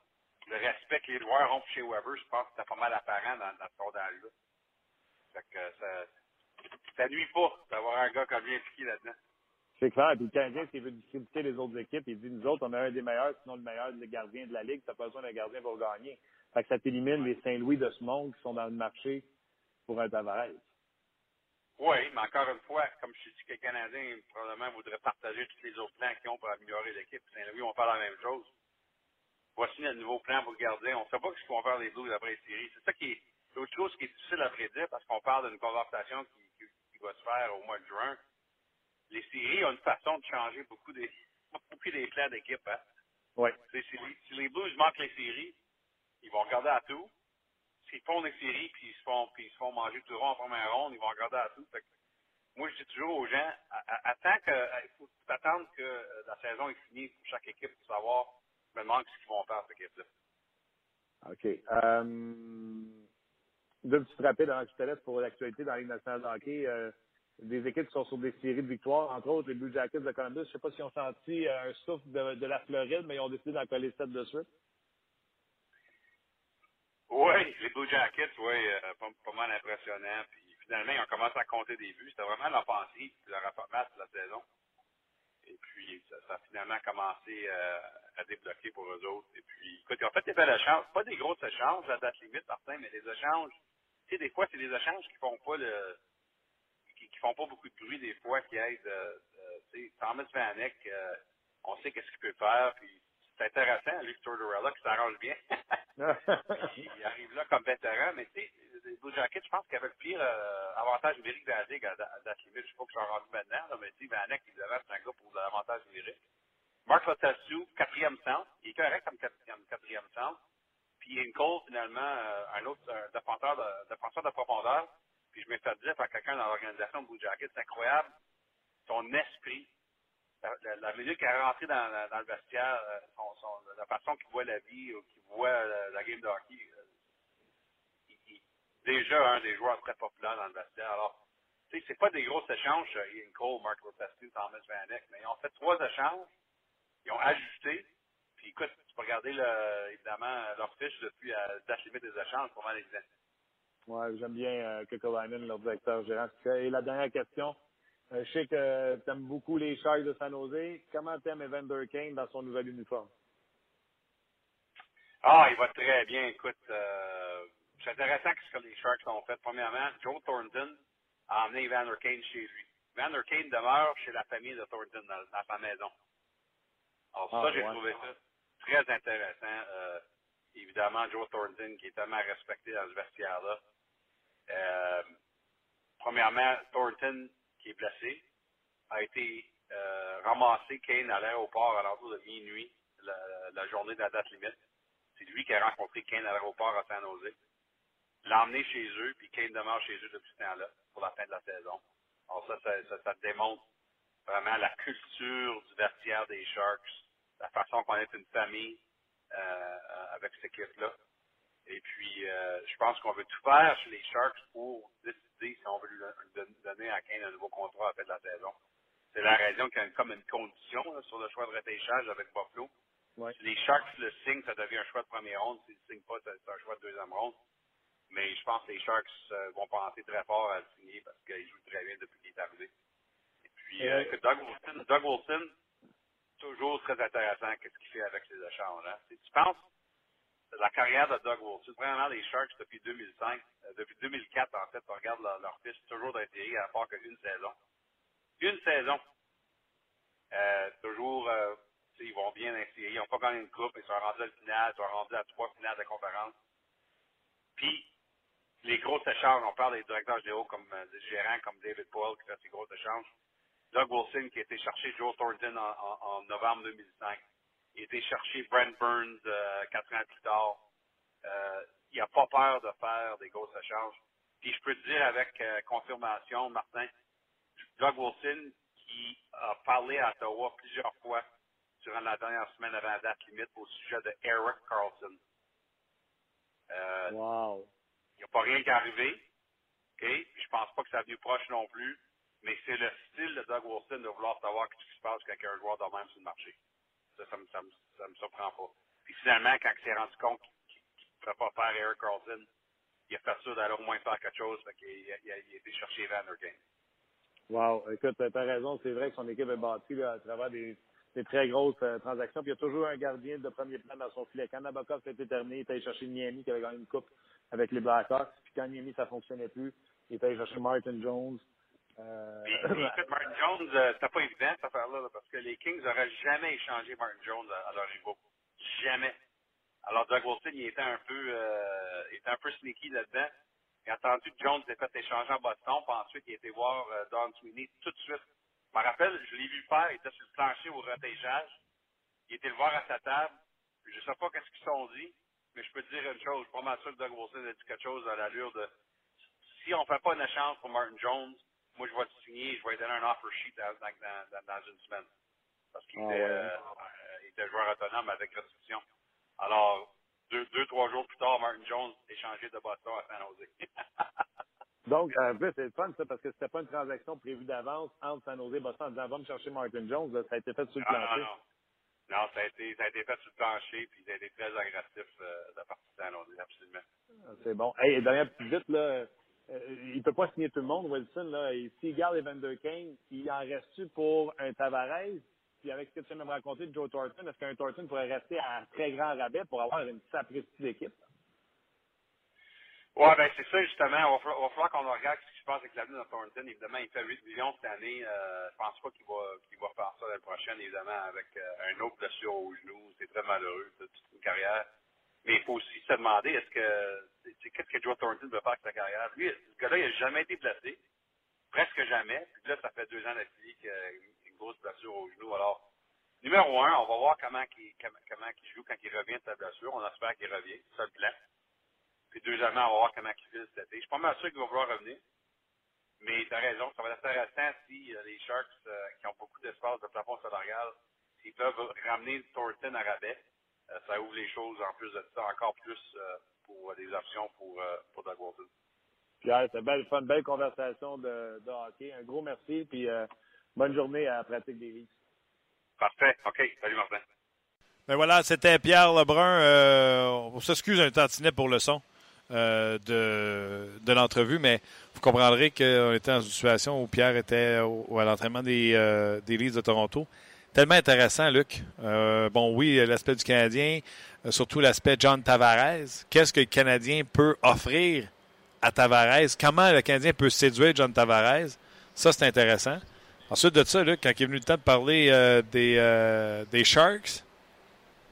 le respect que les joueurs ont chez Weber, je pense que c'est pas mal apparent dans, dans ce sondage-là. Fait que ça, ça nuit pas d'avoir un gars comme lui impliqué là-dedans. C'est clair. Puis le Canadien, s'il veut discréditer les autres équipes, il dit nous autres, on a un des meilleurs, sinon le meilleur des gardiens de la Ligue, t'as pas besoin d'un gardien pour gagner. Fait que ça t'élimine les Saint-Louis de ce monde qui sont dans le marché pour un Tavares. Oui, mais encore une fois, comme je dis que les Canadiens probablement voudraient partager tous les autres plans qu'ils ont pour améliorer l'équipe. Saint-Louis, on parle la même chose. Voici notre nouveau plan pour le gardien. On ne sait pas ce qu'ils vont faire les Blues après les séries. C'est ça qui est l'autre chose qui est difficile à prédire parce qu'on parle d'une conversation qui, qui, qui va se faire au mois de juin. Les séries ont une façon de changer beaucoup des beaucoup des plans d'équipe. Hein? Oui. Si, les- si les Blues manquent les séries, ils vont regarder à tout. S'ils font les séries puis ils se font puis ils se font manger tout rond en première ronde, ils vont regarder à tout. Que moi, je dis toujours aux gens, attends que euh, il faut attendre que euh, la saison est finie pour chaque équipe pour savoir, demande ce qu'ils vont faire cette équipe-là. OK. Euh, deux petites rapides avant que je te laisse pour l'actualité dans la Ligue nationale de hockey. Euh, des équipes qui sont sur des séries de victoires, entre autres les Blue Jackets de Columbus. Je ne sais pas s'ils ont senti euh, un souffle de, la Floride, mais ils ont décidé d'en coller sept de. Oui, les Blue Jackets, oui, euh, pas, mal impressionnant. Puis finalement, ils ont commencé à compter des buts. C'était vraiment l'offensive leur a pas mal de la saison. Et puis, ça, ça a finalement commencé euh, à débloquer pour eux autres. Et puis, écoute, ils ont fait des belles échanges. Pas des grosses échanges à date limite, Martin, mais des échanges. Tu sais, des fois, c'est des échanges qui font pas le qui, font pas beaucoup de bruit des fois, qui aident. Euh, euh, Thomas Vanek, euh, on sait qu'est-ce qu'il peut faire. Puis c'est intéressant, lui, Tortorella, qui s'arrange bien. Puis, il arrive là comme vétéran, mais tu sais, Jackets, je pense qu'il avait le pire euh, avantage numérique de la Ligue à, limite. Je sais pas que je suis rendu maintenant, là, mais tu sais, Vanek, évidemment, c'est un gars pour l'avantage numérique. Mark Lotassou, quatrième centre. Il est correct comme quatrième, quatrième centre. Puis Ian Cole, finalement, un autre un défenseur, de, défenseur de profondeur. Puis je m'ai fait dire par quelqu'un dans l'organisation Blue Jacket, c'est incroyable, son esprit, la, la, la minute qu'il est rentré dans, le vestiaire, euh, la façon qu'il voit la vie ou qu'il voit la, la game de hockey, euh, il, il, déjà un des joueurs très populaires dans le vestiaire. Alors, tu sais, c'est pas des gros échanges, Ian Cole, Mark Lopescu, Thomas Vanek, mais ils ont fait trois échanges, ils ont ajusté, puis écoute, tu peux regarder le, évidemment leur fiche depuis la limite des échanges mal exemple. Ouais, j'aime bien euh, Kekalainen, leur directeur gérant. Et la dernière question, euh, je sais que tu aimes beaucoup les Sharks de San Jose. Comment t'aimes Evander Kane dans son nouvel uniforme? Ah, il va très bien. Écoute, euh, c'est intéressant ce que les Sharks ont fait. Premièrement, Joe Thornton a emmené Evander Kane chez lui. Evander Kane demeure chez la famille de Thornton dans, dans sa maison. Alors ça, Ah, j'ai ouais. trouvé ça très intéressant. Euh, évidemment, Joe Thornton, qui est tellement respecté dans ce vestiaire-là. Euh, premièrement, Thornton, qui est blessé, a été euh, ramassé Kane à l'aéroport à l'entour de minuit, la, journée de la date limite. C'est lui qui a rencontré Kane à l'aéroport à San Jose. L'a emmené chez eux, puis Kane demeure chez eux depuis ce temps-là, pour la fin de la saison. Alors ça, ça, ça, démontre vraiment la culture du vestiaire des Sharks, la façon qu'on est une famille euh, avec cette équipe-là. Et puis, euh, je pense qu'on veut tout faire chez les Sharks pour décider si on veut lui don- donner à Kane un nouveau contrat à la fin de la saison. C'est la raison qu'il y a comme une condition là, sur le choix de repêchage avec Buffalo. Ouais. Si les Sharks le signent, ça devient un choix de première ronde. S'ils ne le signent pas, c'est un choix de deuxième ronde. Mais je pense que les Sharks euh, vont penser très fort à le signer parce qu'il joue très bien depuis qu'il est arrivé. Et puis, euh, Doug Wilson, Doug Wilson, toujours très intéressant qu'est-ce qu'il fait avec ses échanges. Hein. Si tu penses? La carrière de Doug Wilson, vraiment les Sharks depuis 2005, euh, depuis 2004 en fait, on regarde leur, leur fiche toujours d'intérêt à part qu'une saison. Une saison. Euh, toujours, euh, ils vont bien séries. Ils n'ont pas gagné une coupe, ils sont rendus à la finale, ils sont rendus à trois finales de conférence. Puis, les gros échanges, on parle des directeurs généraux comme euh, des gérants comme David Boyle qui fait ces gros échanges. Doug Wilson qui a été chercher Joe Thornton en, en- en novembre 2005. Il a été chercher Brent Burns euh, quatre ans plus tard. Euh, il n'a pas peur de faire des gros échanges. Puis je peux te dire avec euh, confirmation, Martin, Doug Wilson qui a parlé à Ottawa plusieurs fois durant la dernière semaine avant la date limite au sujet de Eric Carlson. Euh, Wow. il n'y a pas rien qui est arrivé. OK? Je pense pas que ça a venu proche non plus. Mais c'est le style de Doug Wilson de vouloir savoir ce qui se passe quand il y a un joueur de même sur le marché. Ça, ça me, ça me, ça me surprend pas. Puis finalement, quand il s'est rendu compte qu'il ne pourrait pas faire Eric Carlson, il a fait sûr d'aller au moins faire quelque chose. Fait qu'il il a, été chercher Kane. Wow. Écoute, tu as raison. C'est vrai que son équipe est bâtie à travers des, très grosses euh, transactions. Puis il y a toujours un gardien de premier plan dans son filet. Quand Nabokov été terminé, il est allé chercher Niami qui avait gagné une coupe avec les Blackhawks. Puis quand Niami, ça fonctionnait plus, il est allé chercher Martin Jones. Euh, Puis, puis, écoute, Martin Jones, euh, c'était pas évident cette affaire-là, là, parce que les Kings n'auraient jamais échangé Martin Jones à, à leur niveau. Jamais. Alors Doug Wilson, il était un peu euh, il était un peu sneaky là-dedans. Il a attendu que Jones ait fait échanger en Boston, puis ensuite il a été voir euh, Don Sweeney tout de suite. Je me rappelle, je l'ai vu faire, il était sur le plancher au repêchage. Il était le voir à sa table. Je sais pas qu'est-ce qu'ils se sont dit, mais je peux te dire une chose, je suis pas mal sûr que Doug Wilson a dit quelque chose à l'allure de si on fait pas une échange pour Martin Jones, moi je vais te signer, je vais lui donner un offer sheet dans, dans, dans, dans une semaine. Parce qu'il Ah était, ouais. euh, euh, était joueur autonome avec restriction. Alors, deux, deux, trois jours plus tard, Martin Jones est changé de Boston à San Jose. Donc, en plus, c'est le fun, ça, parce que c'était pas une transaction prévue d'avance entre San Jose et Boston en disant, va me chercher Martin Jones. Là, ça a été fait sur le non, non, plancher. non. Non, ça a été, ça a été fait sur le plancher, puis ça a été très agressif euh, de la partie de San Jose, absolument. Ah, C'est bon. Hey, dernière petite vite, là, euh, il peut pas signer tout le monde, Wilson. Là. Et S'il garde Evander Kane, il en reste-tu pour un Tavares? Puis avec ce que tu viens de me raconter de Joe Thornton, est-ce qu'un Thornton pourrait rester à un très grand rabais pour avoir une sapristi d'équipe? Ouais, ben c'est ça justement. Il va falloir, qu'on regarde ce qui se passe avec l'avenir de Thornton. Évidemment, il fait 8 millions cette année. Euh, je pense pas qu'il va qu'il va faire ça l'année prochaine, évidemment, avec euh, un autre blessure au genou. C'est très malheureux, toute une carrière. Mais il faut aussi se demander est-ce que c'est- c'est- qu'est-ce que Joe Thornton veut faire avec sa carrière? Lui, ce gars-là, il n'a jamais été blessé. Presque jamais. Puis là, ça fait deux ans d'affilée qu'il a une grosse blessure au genou. Alors, numéro un, on va voir comment il, comment, il joue quand il revient de sa blessure. On espère qu'il revient. Ça le plan. Puis deuxièmement, on va voir comment il file cet été. Je suis pas mal sûr qu'il va vouloir revenir. Mais tu as raison, ça va être intéressant si euh, les Sharks, euh, qui ont beaucoup d'espace de plafond salarial, s'ils peuvent ramener Thornton à rabais, ça ouvre les choses en plus de ça, encore plus euh, pour des options pour, euh, pour Doug Walton. Pierre, c'était belle, une belle conversation de, de hockey. Un gros merci, puis euh, bonne journée à la pratique des Leafs. Parfait. OK. Salut, Martin. Ben voilà, c'était Pierre Lebrun. Euh, on s'excuse un tantinet pour le son euh, de, de l'entrevue, mais vous comprendrez qu'on était dans une situation où Pierre était au, à l'entraînement des, euh, des Leafs de Toronto. Tellement intéressant, Luc. Euh, bon, oui, l'aspect du Canadien, euh, surtout l'aspect John Tavares. Qu'est-ce que le Canadien peut offrir à Tavares? Comment le Canadien peut séduire John Tavares? Ça, c'est intéressant. Ensuite de ça, Luc, quand il est venu le temps de parler euh, des, euh, des Sharks,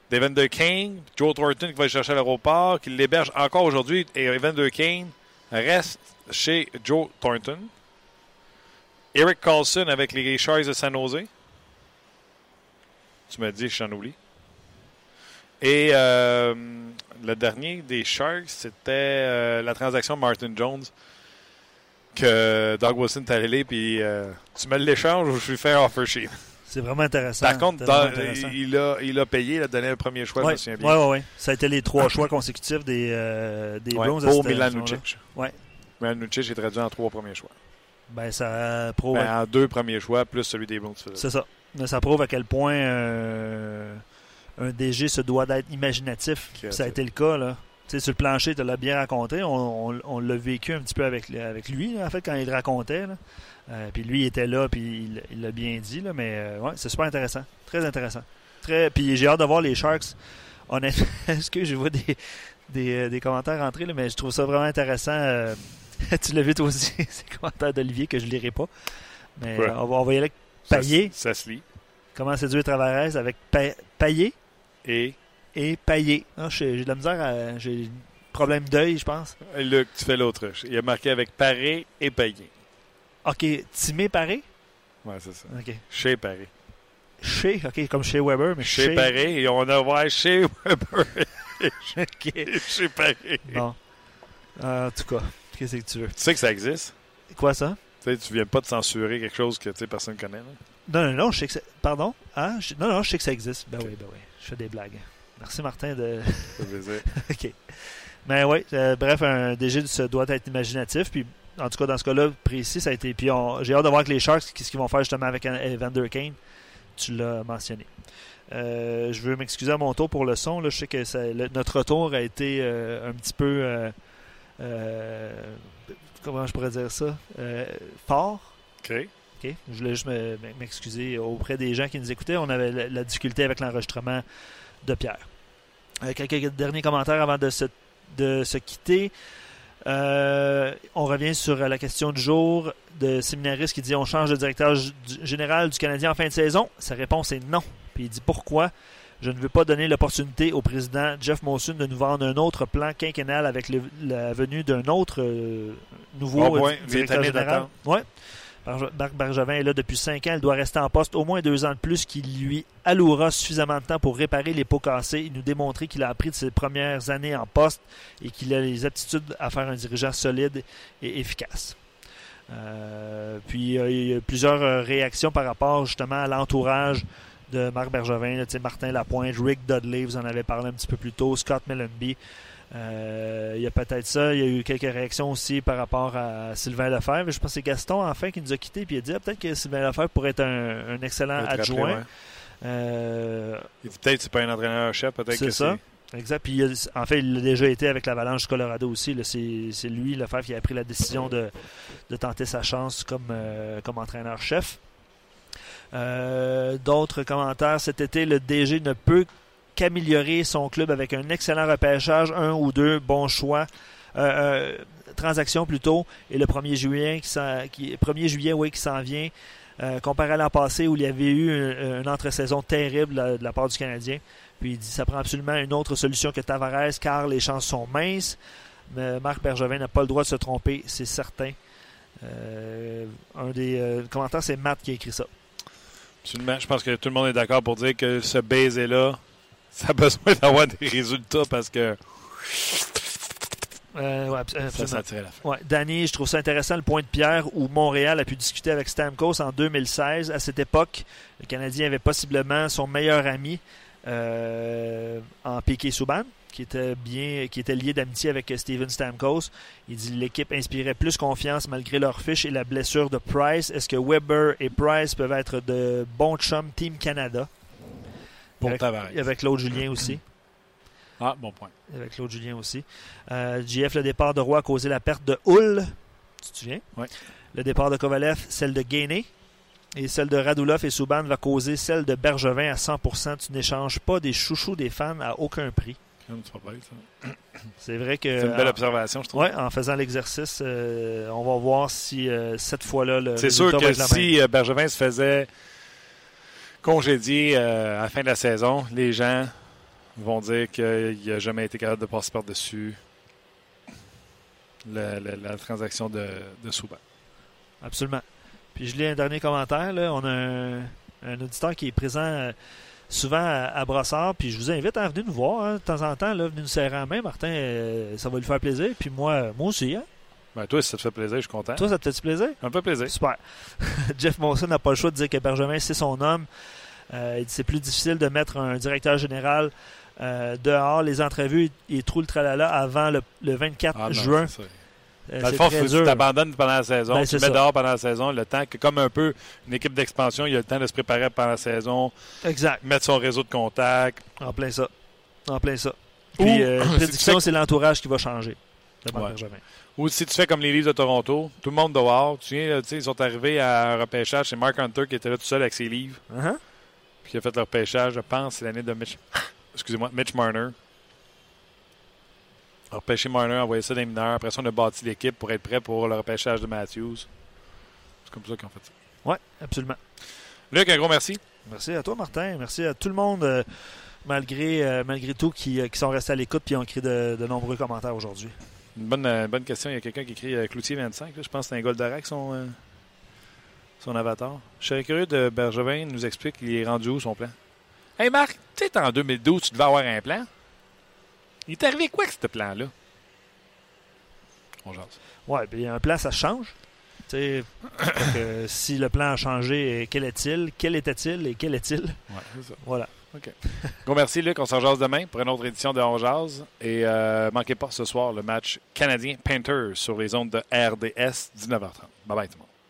d'Evander Kane, Joe Thornton qui va le chercher à l'aéroport, qui l'héberge encore aujourd'hui, et Evander Kane reste chez Joe Thornton. Eric Carlson avec les Sharks de San Jose. Tu m'as dit, je oublie. Et euh, le dernier des Sharks, c'était euh, la transaction Martin Jones que Doug Wilson t'a allé, puis euh, tu me l'échanges ou je lui fais un offer sheet? C'est vraiment intéressant. Par contre, dans- intéressant. il, a, il a payé, il a donné un premier choix, je Ouais, me souviens bien. ouais, ouais, ouais. Ça a été les trois choix consécutifs des, euh, des Ouais, Browns. pour Milan. Lucic. Ouais. Milan Lucic est traduit en trois premiers choix. Ben, ça prouve. Ben, en deux premiers choix, plus celui des Browns. C'est ça. Ça prouve à quel point euh, un DG se doit d'être imaginatif. Ça a été le cas. Là. Tu sais, sur le plancher, tu l'as bien raconté. On, on- on l'a vécu un petit peu avec, avec lui, là, en fait, quand il le racontait. là. Euh, puis lui, il était là, puis il l'a bien dit. Là, mais euh, ouais, c'est super intéressant. Très intéressant. Très, puis j'ai hâte de voir les Sharks. Honnêtement, est-ce que je vois des, des, des commentaires rentrer, là, mais je trouve ça vraiment intéressant. euh, tu l'as vu toi aussi, ces commentaires d'Olivier que je ne lirai pas. Mais Ouais. on, va, on va y aller avec Payet. Ça, se lit. Comment séduire Tavares avec Pa- Payet Et? Et Payet. Ah, j'ai de la misère à. J'ai un problème d'œil, je pense. Luc, tu fais l'autruche. Il a marqué avec Paré et Payé. Ok, Timé Paré? Ouais, c'est ça. Ok. Chez Paré. Chez, ok, comme chez Weber, mais Chez chez. Paré, et on a voir chez Weber Ok. et chez Paré. Bon. Euh, en tout cas, qu'est-ce que tu veux? Tu sais que ça existe? Quoi ça? Tu sais, tu viens pas de censurer quelque chose que tu sais, personne ne connaît. là. Non, non, non, je sais que c'est. Pardon? Je- Non, non, je sais que ça existe. Ben oui, ben oui. Je fais des blagues. Merci Martin de. Ça dire. OK. Mais oui, euh, bref, un DG doit être imaginatif. Puis, en tout cas, dans ce cas-là précis, ça a été. Puis, on- j'ai hâte de voir avec les Sharks qu'est-ce qu'ils vont faire justement avec Evander Kane. Tu l'as mentionné. Euh, je veux m'excuser à mon tour pour le son. Là. Je sais que ça- le- notre retour a été euh, un petit peu. Comment je pourrais dire ça Euh, Fort. OK. OK. Je voulais juste me- m'excuser auprès des gens qui nous écoutaient. On avait la, la difficulté avec l'enregistrement de Pierre. Euh, quelques derniers commentaires avant de se, de se quitter. Euh, on revient sur la question du jour de séminariste qui dit on change de directeur général du Canadien en fin de saison. Sa réponse est non. Puis il dit pourquoi? Je ne veux pas donner l'opportunité au président Jeff Monson de nous vendre un autre plan quinquennal avec le- la venue d'un autre euh, nouveau Vite directeur général. Ouais. Marc Bergevin est là depuis 5 ans. Il doit rester en poste au moins deux ans de plus, qui lui allouera suffisamment de temps pour réparer les pots cassés et nous démontrer qu'il a appris de ses premières années en poste et qu'il a les aptitudes à faire un dirigeant solide et efficace. Euh, puis euh, il y a plusieurs réactions par rapport justement à l'entourage de Marc Bergevin, là, Martin Lapointe, Rick Dudley, vous en avez parlé un petit peu plus tôt, Scott Millenby. Euh, il y a peut-être ça. Il y a eu quelques réactions aussi par rapport à Sylvain Lefebvre. Je pense que c'est Gaston, enfin, qui nous a quittés. Puis il a dit ah, peut-être que Sylvain Lefebvre pourrait être un, un excellent adjoint. après, ouais. Euh, peut-être que c'est pas un entraîneur-chef, peut-être C'est que ça. c'est. exact. Puis il a- en fait, il a déjà été avec l'Avalanche du Colorado aussi. C'est c'est lui, Lefebvre, qui a pris la décision de, de tenter sa chance comme, euh, comme entraîneur-chef. Euh, D'autres commentaires. Cet été, le DG ne peut qu'améliorer son club avec un excellent repêchage, un ou deux bons choix. Euh, euh, transactions plutôt, et le 1er juillet qui, s'en- qui, 1er juillet oui, qui s'en vient, euh, comparé à l'an passé où il y avait eu un- une entre-saison terrible de la- part du Canadien. Puis il dit ça prend absolument une autre solution que Tavares car les chances sont minces. Mais Marc Bergevin n'a pas le droit de se tromper, c'est certain. Un des commentaires, c'est Matt qui a écrit ça. Absolument. Je pense que tout le monde est d'accord pour dire que ce baiser-là, ça a besoin d'avoir des résultats parce que Euh, ouais, abs- ça sentirait la fin. Ouais, Danny, je trouve ça intéressant le point de pierre où Montréal a pu discuter avec Stamkos en 2016. À cette époque, le Canadien avait possiblement son meilleur ami euh, en Piqué Souban, qui était bien, qui était lié d'amitié avec Steven Stamkos. Il dit l'équipe inspirait plus confiance malgré leur fiche et la blessure de Price. Est-ce que Weber et Price peuvent être de bons chums Team Canada? Pour avec, avec Claude Julien aussi. Ah, bon point. Avec Claude Julien aussi. Euh, JF, le départ de Roy a causé la perte de Hull. Tu te souviens? Oui. Le départ de Kovalev, celle de Gainé. Et celle de Radulov et Souban va causer celle de Bergevin à 100%. Tu n'échanges pas des chouchous des fans à aucun prix. Ça. C'est vrai que. C'est une belle observation, je trouve. En faisant l'exercice, euh, on va voir si euh, cette fois-là le. C'est sûr que si euh, Bergevin se faisait congédier euh, à la fin de la saison, les gens vont dire qu'il n'a jamais été capable de passer par-dessus la transaction de, de Souban. Absolument. Puis je lis un dernier commentaire. Là. On a un, un auditeur qui est présent euh, souvent à, à Brossard. Puis je vous invite à venir nous voir hein, de temps en temps. Là, venez nous serrer la main. Martin, euh, ça va lui faire plaisir. Puis moi, moi aussi. Hein? Ben, toi, si ça te fait plaisir, je suis content. Toi, ça te fait plaisir? Ça me fait plaisir. Super. Jeff Monson n'a pas le choix de dire que Bergevin, c'est son homme. Euh, c'est plus difficile de mettre un directeur général euh, dehors. Les entrevues, il trouve le tralala avant le, le 24 Ah, non, juin. Euh, Dans le fond, faut tu t'abandonnes pendant la saison, Ben, tu mets ça. dehors pendant la saison, le temps que, comme un peu une équipe d'expansion, il a le temps de se préparer pendant la saison, Exact. mettre son réseau de contacts. En plein ça. En plein ça. Ou- Puis, euh, si tu prédiction, c'est l'entourage qui va changer. Ouais. Ou si tu fais comme les Leafs de Toronto, tout le monde dehors. Tu viens, là, tu sais, ils sont arrivés à un repêchage, c'est Mark Hunter qui était là tout seul avec ses livres, Uh-huh. puis il a fait le repêchage, je pense, c'est l'année de Mitch, excusez-moi, Mitch Marner. A repêché Marner, envoyé ça les mineurs. Après ça, on a bâti l'équipe pour être prêt pour le repêchage de Matthews. C'est comme ça qu'on fait ça. Oui, absolument. Luc, un gros merci. Merci à toi, Martin. Merci à tout le monde, euh, malgré, euh, malgré tout, qui, euh, qui sont restés à l'écoute et ont écrit de, de nombreux commentaires aujourd'hui. Une bonne, euh, bonne question. Il y a quelqu'un qui écrit Cloutier 25. là. Je pense que c'est un Goldorak, son, son avatar. Je serais curieux de Bergevin nous explique il est rendu où son plan? Hey Marc, tu sais, en 2012, tu devais avoir un plan. Il est arrivé quoi avec ce plan-là? On jase. Ouais, puis un plan, ça change. Si le plan a changé, quel est-il? Quel était-il? Et quel est-il? Ouais, c'est ça. Voilà. Gros merci, Luc. On s'en jase demain pour une autre édition de On Jase. Et euh, manquez pas ce soir le match canadien Panthers sur les ondes de RDS, 19h30. Bye bye tout le monde.